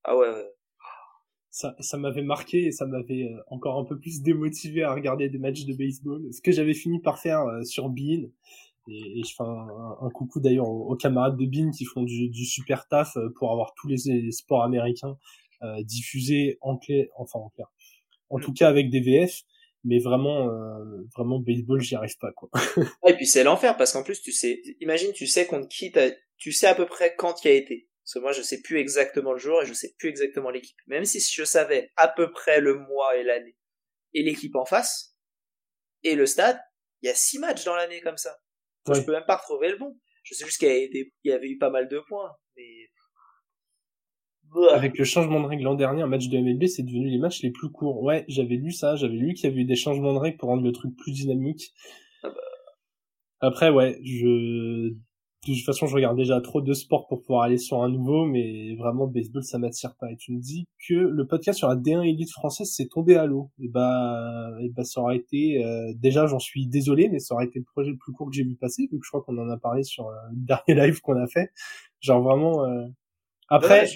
ah ouais. Ça, ça m'avait marqué et ça m'avait euh, encore un peu plus démotivé à regarder des matchs de baseball. Ce que j'avais fini par faire euh, sur Bean. Et, je fais un, coucou d'ailleurs aux, camarades de Bean qui font du, du super taf euh, pour avoir tous les, sports américains diffusés en clair, enfin en clair, en tout cas avec des VF mais vraiment euh, vraiment baseball j'y arrive pas quoi et puis c'est l'enfer parce qu'en plus tu sais imagine tu sais qu'on quitte tu sais à peu près quand il a été parce que moi je sais plus exactement le jour et je sais plus exactement l'équipe même si je savais à peu près le mois et l'année et l'équipe en face et le stade il y a six matchs dans l'année comme ça je peux même pas retrouver le bon je sais juste qu'il y avait eu pas mal de points mais avec le changement de règle l'an dernier, un match de MLB, c'est devenu les matchs les plus courts. Ouais, j'avais lu ça, j'avais lu qu'il y avait eu des changements de règles pour rendre le truc plus dynamique. Ah bah. Après, ouais, je... De toute façon, je regarde déjà trop de sports pour pouvoir aller sur un nouveau, mais vraiment, baseball, ça m'attire pas. Et tu me dis que le podcast sur la D1 élite française s'est tombé à l'eau. Et bah, et bah, ça aurait été, euh, déjà, j'en suis désolé, mais ça aurait été le projet le plus court que j'ai vu passer, vu que je crois qu'on en a parlé sur euh, le dernier live qu'on a fait. Genre vraiment, euh... après,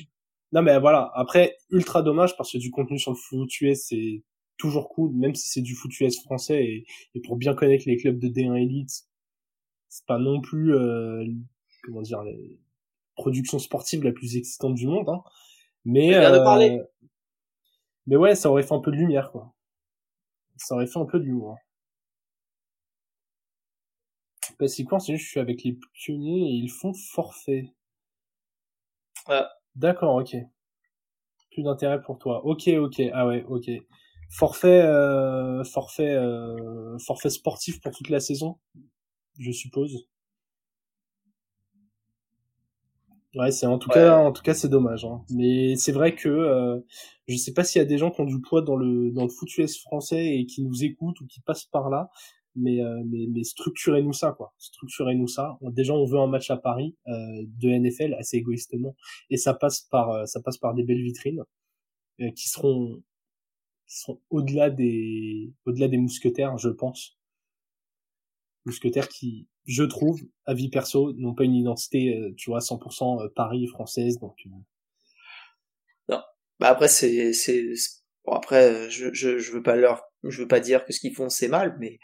non, mais voilà. Après, ultra dommage parce que du contenu sur le foot US, c'est toujours cool, même si c'est du foot US français et, et, pour bien connaître les clubs de D1 Elite, c'est pas non plus, euh, comment dire, les productions sportives la plus excitante du monde, hein. Mais, euh, mais ouais, ça aurait fait un peu de lumière, quoi. Ça aurait fait un peu de l'humour. C'est quoi, c'est juste, je suis avec les pionniers et ils font forfait. Ouais. D'accord, ok. Plus d'intérêt pour toi. Ok, ok. Ah ouais, ok. Forfait, euh, forfait, euh, forfait sportif pour toute la saison, je suppose. Ouais, c'est en tout cas, en tout cas, c'est dommage. Hein. Mais c'est vrai que euh, je sais pas s'il y a des gens qui ont du poids dans le dans le foot US français et qui nous écoutent ou qui passent par là mais euh, mais, mais structurez-nous ça quoi structurez-nous ça déjà on veut un match à Paris euh, de NFL assez égoïstement et ça passe par euh, ça passe par des belles vitrines euh, qui seront qui seront au-delà des au-delà des mousquetaires je pense mousquetaires qui je trouve à vie perso n'ont pas une identité tu vois 100% Paris française donc non bah après c'est c'est bon après je, je je veux pas leur je veux pas dire que ce qu'ils font c'est mal mais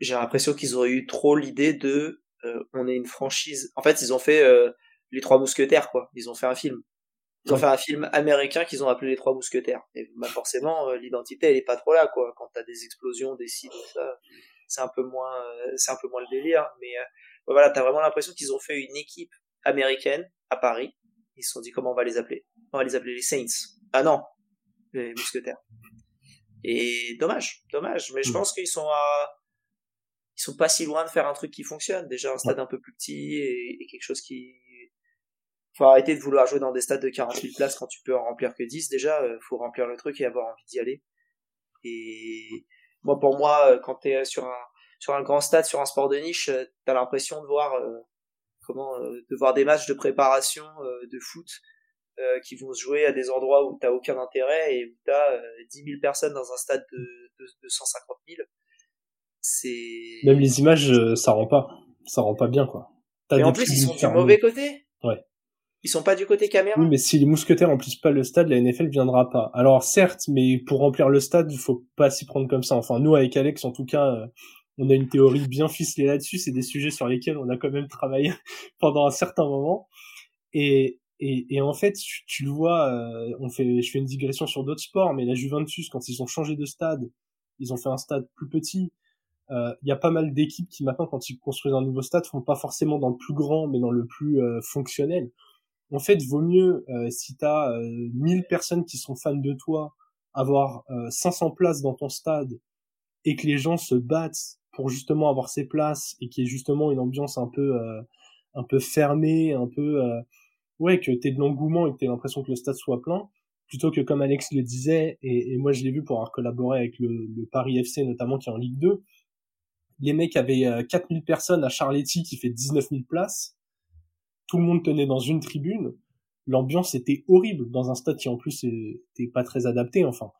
j'ai l'impression qu'ils auraient eu trop l'idée de euh, on est une franchise. En fait, ils ont fait euh, les trois mousquetaires quoi. Ils ont fait un film. Ils ont fait un film américain qu'ils ont appelé les trois mousquetaires. Et bah forcément, euh, l'identité elle est pas trop là quoi. Quand t'as des explosions, des sites, ça, c'est un peu moins, c'est un peu moins le délire. Mais voilà, t'as vraiment l'impression qu'ils ont fait une équipe américaine à Paris. Ils se sont dit comment on va les appeler? On va les appeler les Saints. Ah non, les mousquetaires. Et dommage, dommage. Mais je pense qu'ils sont à ils sont pas si loin de faire un truc qui fonctionne. Déjà un stade un peu plus petit et, quelque chose qui faut arrêter de vouloir jouer dans des stades de 40 000 places quand tu peux en remplir que 10 déjà euh, faut remplir le truc et avoir envie d'y aller et moi pour moi euh, quand t'es sur un sur un grand stade sur un sport de niche euh, t'as l'impression de voir comment de voir des matchs de préparation de foot qui vont se jouer à des endroits où t'as aucun intérêt et où t'as 10 000 personnes dans un stade de, de, de 150 000 c'est même les images euh, ça rend pas. Ça rend pas bien quoi. Et en plus ils sont du mauvais côté. Ouais ils sont pas du côté caméra oui mais si les mousquetaires remplissent pas le stade la NFL viendra pas. Alors certes mais pour remplir le stade il faut pas s'y prendre comme ça. Enfin nous avec Alex en tout cas euh, on a une théorie bien ficelée là-dessus. C'est des sujets sur lesquels on a quand même travaillé pendant un certain moment. Et et, et en fait, tu, le vois, euh, on fait, je fais une digression sur d'autres sports, mais la Juventus, quand ils ont changé de stade, ils ont fait un stade plus petit, il euh, y a pas mal d'équipes qui maintenant, quand ils construisent un nouveau stade, font pas forcément dans le plus grand, mais dans le plus euh, fonctionnel. En fait, vaut mieux euh, si t'as euh, 1000 personnes qui sont fans de toi avoir 500 places dans ton stade et que les gens se battent pour justement avoir ces places et qu'il y ait justement une ambiance un peu un peu fermée, un peu ouais que t'aies de l'engouement et que t'aies l'impression que le stade soit plein plutôt que comme Alex le disait et, moi je l'ai vu pour avoir collaboré avec le, le, Paris FC notamment qui est en Ligue 2 les mecs avaient 4000 personnes à Charletti qui fait 19 000 places tout le monde tenait dans une tribune l'ambiance était horrible. Dans un stade qui en plus était pas très adapté enfin.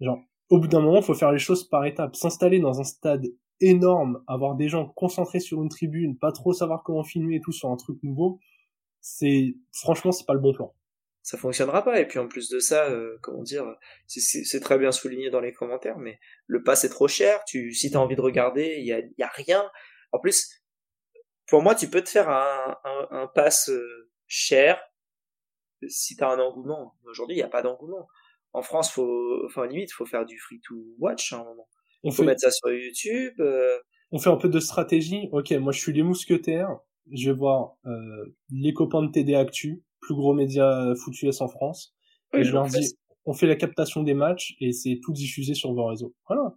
Genre au bout d'un moment faut faire les choses par étapes. S'installer dans un stade énorme avoir des gens concentrés sur une tribune pas trop savoir comment filmer et tout sur un truc nouveau c'est franchement c'est pas le bon plan. Ça fonctionnera pas. Et puis en plus de ça euh, comment dire c'est très bien souligné dans les commentaires mais le pass est trop cher. Tu si t'as envie de regarder il y a, y a rien. En plus pour moi tu peux te faire un, un, un pass euh, cher si t'as un engouement. Aujourd'hui, il n'y a pas d'engouement. En France, faut, enfin, limite, faut faire du free to watch à un moment. On faut mettre ça sur YouTube. Euh. On fait un peu de stratégie. Ok, moi, je suis les mousquetaires. Je vais voir euh, les copains de TD Actu, plus gros média foot US en France. et je leur dis, on fait la captation des matchs et c'est tout diffusé sur vos réseaux. Voilà.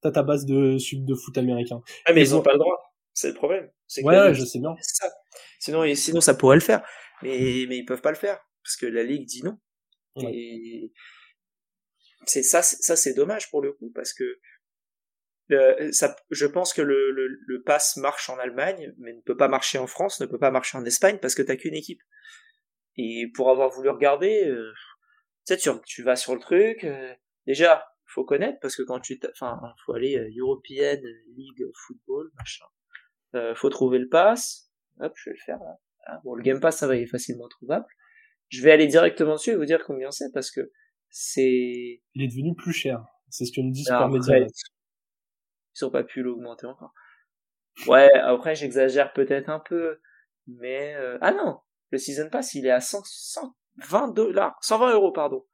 T'as ta base de sub de foot américain. Ah, mais ils ont pas le droit. C'est le problème. Ouais, je sais bien. Ça. Sinon, sinon, ça pourrait le faire. Mais, mais ils peuvent pas le faire parce que la ligue dit non. Et c'est ça, ça c'est dommage pour le coup parce que euh, ça, je pense que le, le, le pass marche en Allemagne, mais ne peut pas marcher en France, ne peut pas marcher en Espagne parce que t'as qu'une équipe. Et pour avoir voulu regarder, euh, tu sais, tu, tu vas sur le truc. Euh, déjà, faut connaître parce que quand tu, enfin, faut aller euh, European League Football, machin. Euh, faut trouver le pass. Hop, je vais le faire là. Ah, bon, le Game Pass, ça va, il est facilement trouvable je vais aller directement dessus et vous dire combien c'est parce que c'est. Il est devenu plus cher. C'est ce que nous disent par médias. Ils ont pas pu l'augmenter encore. Ouais, après j'exagère peut-être un peu, mais euh... ah non, le season pass il est à 100, 120 dollars, 120 euros pardon.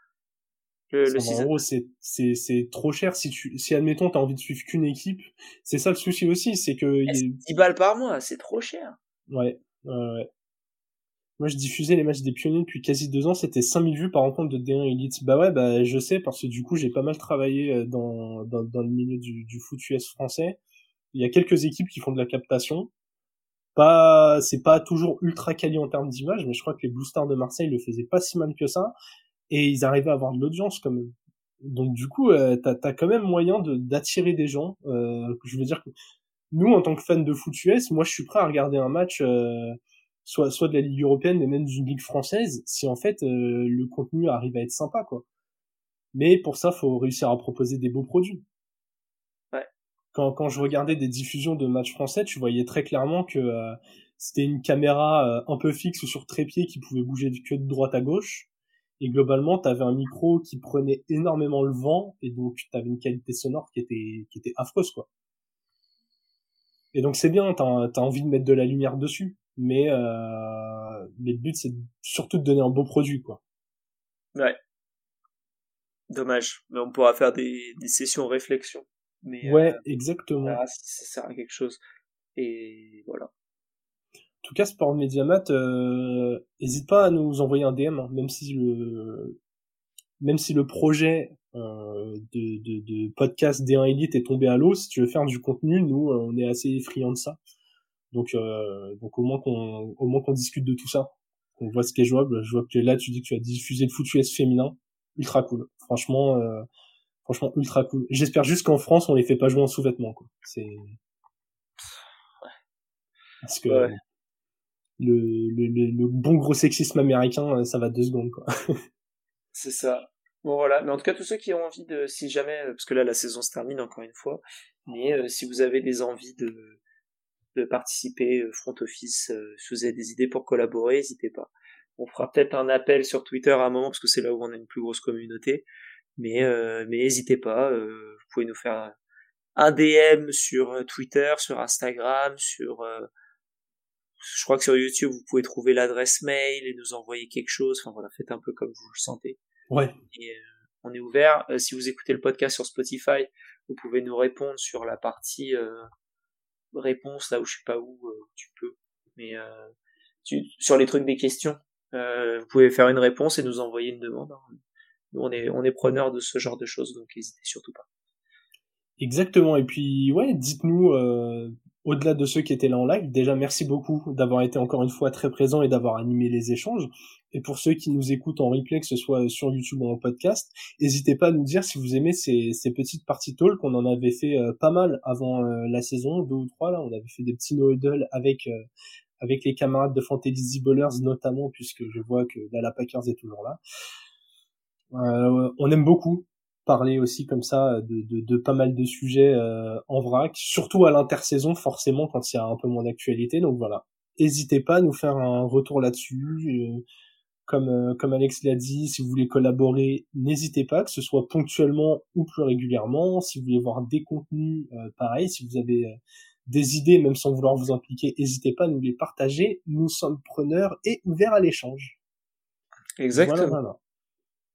Le, 120 euros c'est c'est c'est trop cher si tu si admettons t'as envie de suivre qu'une équipe, c'est ça le souci aussi, c'est que il... 10 balles par mois, c'est trop cher. Ouais, ouais, ouais. Moi, je diffusais les matchs des pionniers depuis quasi deux ans. C'était 5000 vues par rencontre de D1 Elite. Bah ouais, bah je sais parce que du coup, j'ai pas mal travaillé euh, dans, dans, dans le milieu du, du foot US français. Il y a quelques équipes qui font de la captation. Pas, c'est pas toujours ultra quali en termes d'image, mais je crois que les Blue Stars de Marseille le faisaient pas si mal que ça. Et ils arrivaient à avoir de l'audience comme donc du coup, euh, t'as as quand même moyen de d'attirer des gens. Euh, je veux dire que nous, en tant que fans de foot US, moi, je suis prêt à regarder un match. Euh, soit soit de la ligue européenne mais même d'une ligue française si en fait euh, le contenu arrive à être sympa quoi mais pour ça faut réussir à proposer des beaux produits ouais. quand quand je regardais des diffusions de matchs français tu voyais très clairement que euh, c'était une caméra euh, un peu fixe sur trépied qui pouvait bouger que de droite à gauche et globalement t'avais un micro qui prenait énormément le vent et donc t'avais une qualité sonore qui était qui était affreuse quoi et donc c'est bien t'as as envie de mettre de la lumière dessus mais euh, mais le but c'est surtout de donner un beau produit quoi. Ouais. Dommage, mais on pourra faire des, des sessions réflexion. Mais ouais, euh, exactement. si ça sert à quelque chose. Et voilà. Tout cas, Sport Mediamat, euh, n'hésite pas à nous envoyer un DM, hein, même si le même si le projet euh, de, de, de podcast D1 Elite est tombé à l'eau, si tu veux faire du contenu, nous, on est assez friands de ça. Donc, euh, donc au moins qu'on, au moins qu'on discute de tout ça, qu'on voit ce qui est jouable. Je vois que là, tu dis que tu as diffusé le foot US féminin, ultra cool. Franchement, euh, franchement ultra cool. J'espère juste qu'en France, on les fait pas jouer en sous-vêtements, quoi. C'est parce que le, le, le, bon gros sexisme américain, ça va deux secondes, quoi. C'est ça. Bon voilà, mais en tout cas tous ceux qui ont envie de, si jamais, parce que là la saison se termine encore une fois, mais euh, si vous avez des envies de de participer euh, front office, euh, si vous avez des idées pour collaborer, n'hésitez pas. On fera peut-être un appel sur Twitter à un moment parce que c'est là où on a une plus grosse communauté. Mais euh, mais n'hésitez pas, vous pouvez nous faire un DM sur Twitter, sur Instagram, sur je crois que sur YouTube vous pouvez trouver l'adresse mail et nous envoyer quelque chose. Enfin voilà, faites un peu comme vous le sentez. Ouais. Et, on est ouvert. si vous écoutez le podcast sur Spotify, vous pouvez nous répondre sur la partie réponse là où je sais pas où euh, tu peux. Mais euh, tu, sur les trucs des questions, euh, vous pouvez faire une réponse et nous envoyer une demande. Hein. nous on est on est preneur de ce genre de choses, donc n'hésitez surtout pas. Exactement. Et puis ouais, dites-nous euh, au-delà de ceux qui étaient là en live, déjà merci beaucoup d'avoir été encore une fois très présent et d'avoir animé les échanges. Et pour ceux qui nous écoutent en replay, que ce soit sur YouTube ou en podcast, n'hésitez pas à nous dire si vous aimez ces, ces petites parties talk. qu'on en avait fait euh, pas mal avant euh, la saison, deux ou trois là. On avait fait des petits no avec avec les camarades de Fantasy Bowlers notamment, puisque je vois que Dalla Packers est toujours là. Euh, on aime beaucoup parler aussi comme ça de, de, de pas mal de sujets euh, en vrac, surtout à l'intersaison forcément quand il y a un peu moins d'actualité. Donc voilà, n'hésitez pas à nous faire un retour là-dessus. Euh, comme euh, comme Alex l'a dit, si vous voulez collaborer, n'hésitez pas, que ce soit ponctuellement ou plus régulièrement. Si vous voulez voir des contenus, pareil. Si vous avez des idées, même sans vouloir vous impliquer, n'hésitez pas à nous les partager. Nous sommes preneurs et ouverts à l'échange. Exactement.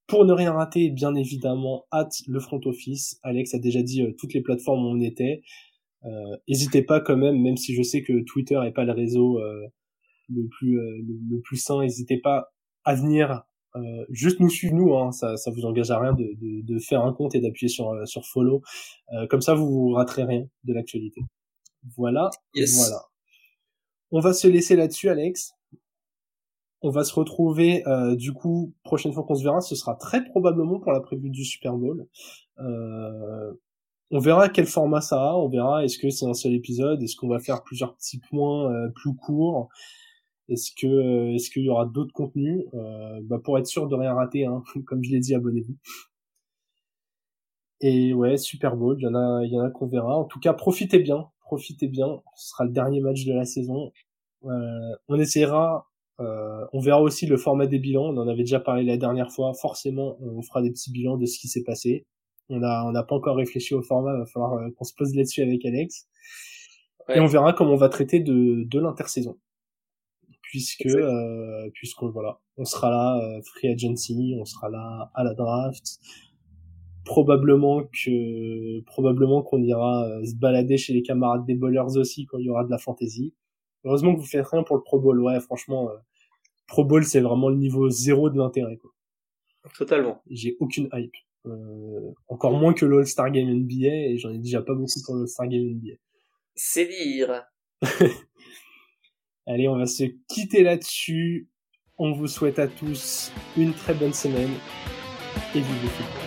Pour ne rien rater, bien évidemment, hâte le front office. Alex a déjà dit euh, toutes les plateformes où on était. Euh, n'hésitez pas quand même, même si je sais que Twitter n'est pas le réseau euh, le plus le, plus sain, n'hésitez pas à venir juste nous suivre nous, hein, ça ça vous engage à rien de, de, de faire un compte et d'appuyer sur sur follow. comme ça, vous vous raterez rien de l'actualité. Voilà, voilà. On va se laisser là-dessus, Alex. On va se retrouver euh, du coup prochaine fois qu'on se verra, ce sera très probablement pour la prévue du Super Bowl. Euh, on verra quel format ça a, on verra est-ce que c'est un seul épisode, est-ce qu'on va faire plusieurs petits points euh, plus courts, est-ce que est-ce qu'il y aura d'autres contenus bah pour être sûr de rien rater, hein, comme je l'ai dit, abonnez-vous. Et ouais, Super Bowl, il y en a, il y en a qu'on verra. En tout cas, profitez bien, profitez bien. Ce sera le dernier match de la saison. On essaiera, euh, on verra aussi le format des bilans. On en avait déjà parlé la dernière fois. Forcément, on fera des petits bilans de ce qui s'est passé. On n'a pas encore réfléchi au format. Il va falloir euh, qu'on se pose là-dessus avec Alex. Et on verra comment on va traiter de, de l'intersaison. Puisque, euh, puisqu'on voilà, on sera là, euh, free agency, on sera là à la draft probablement que probablement qu'on ira se balader chez les camarades des bowlers aussi quand il y aura de la fantasy. Heureusement que vous faites rien pour le Pro Bowl. Ouais, franchement, euh, Pro Bowl c'est vraiment le niveau zéro de l'intérêt quoi. Totalement. J'ai aucune hype. Euh, encore moins que l'All-Star Game NBA et j'en ai déjà pas beaucoup pour l'All-Star Game NBA. C'est dire. Allez, on va se quitter là-dessus. On vous souhaite à tous une très bonne semaine et vive le football.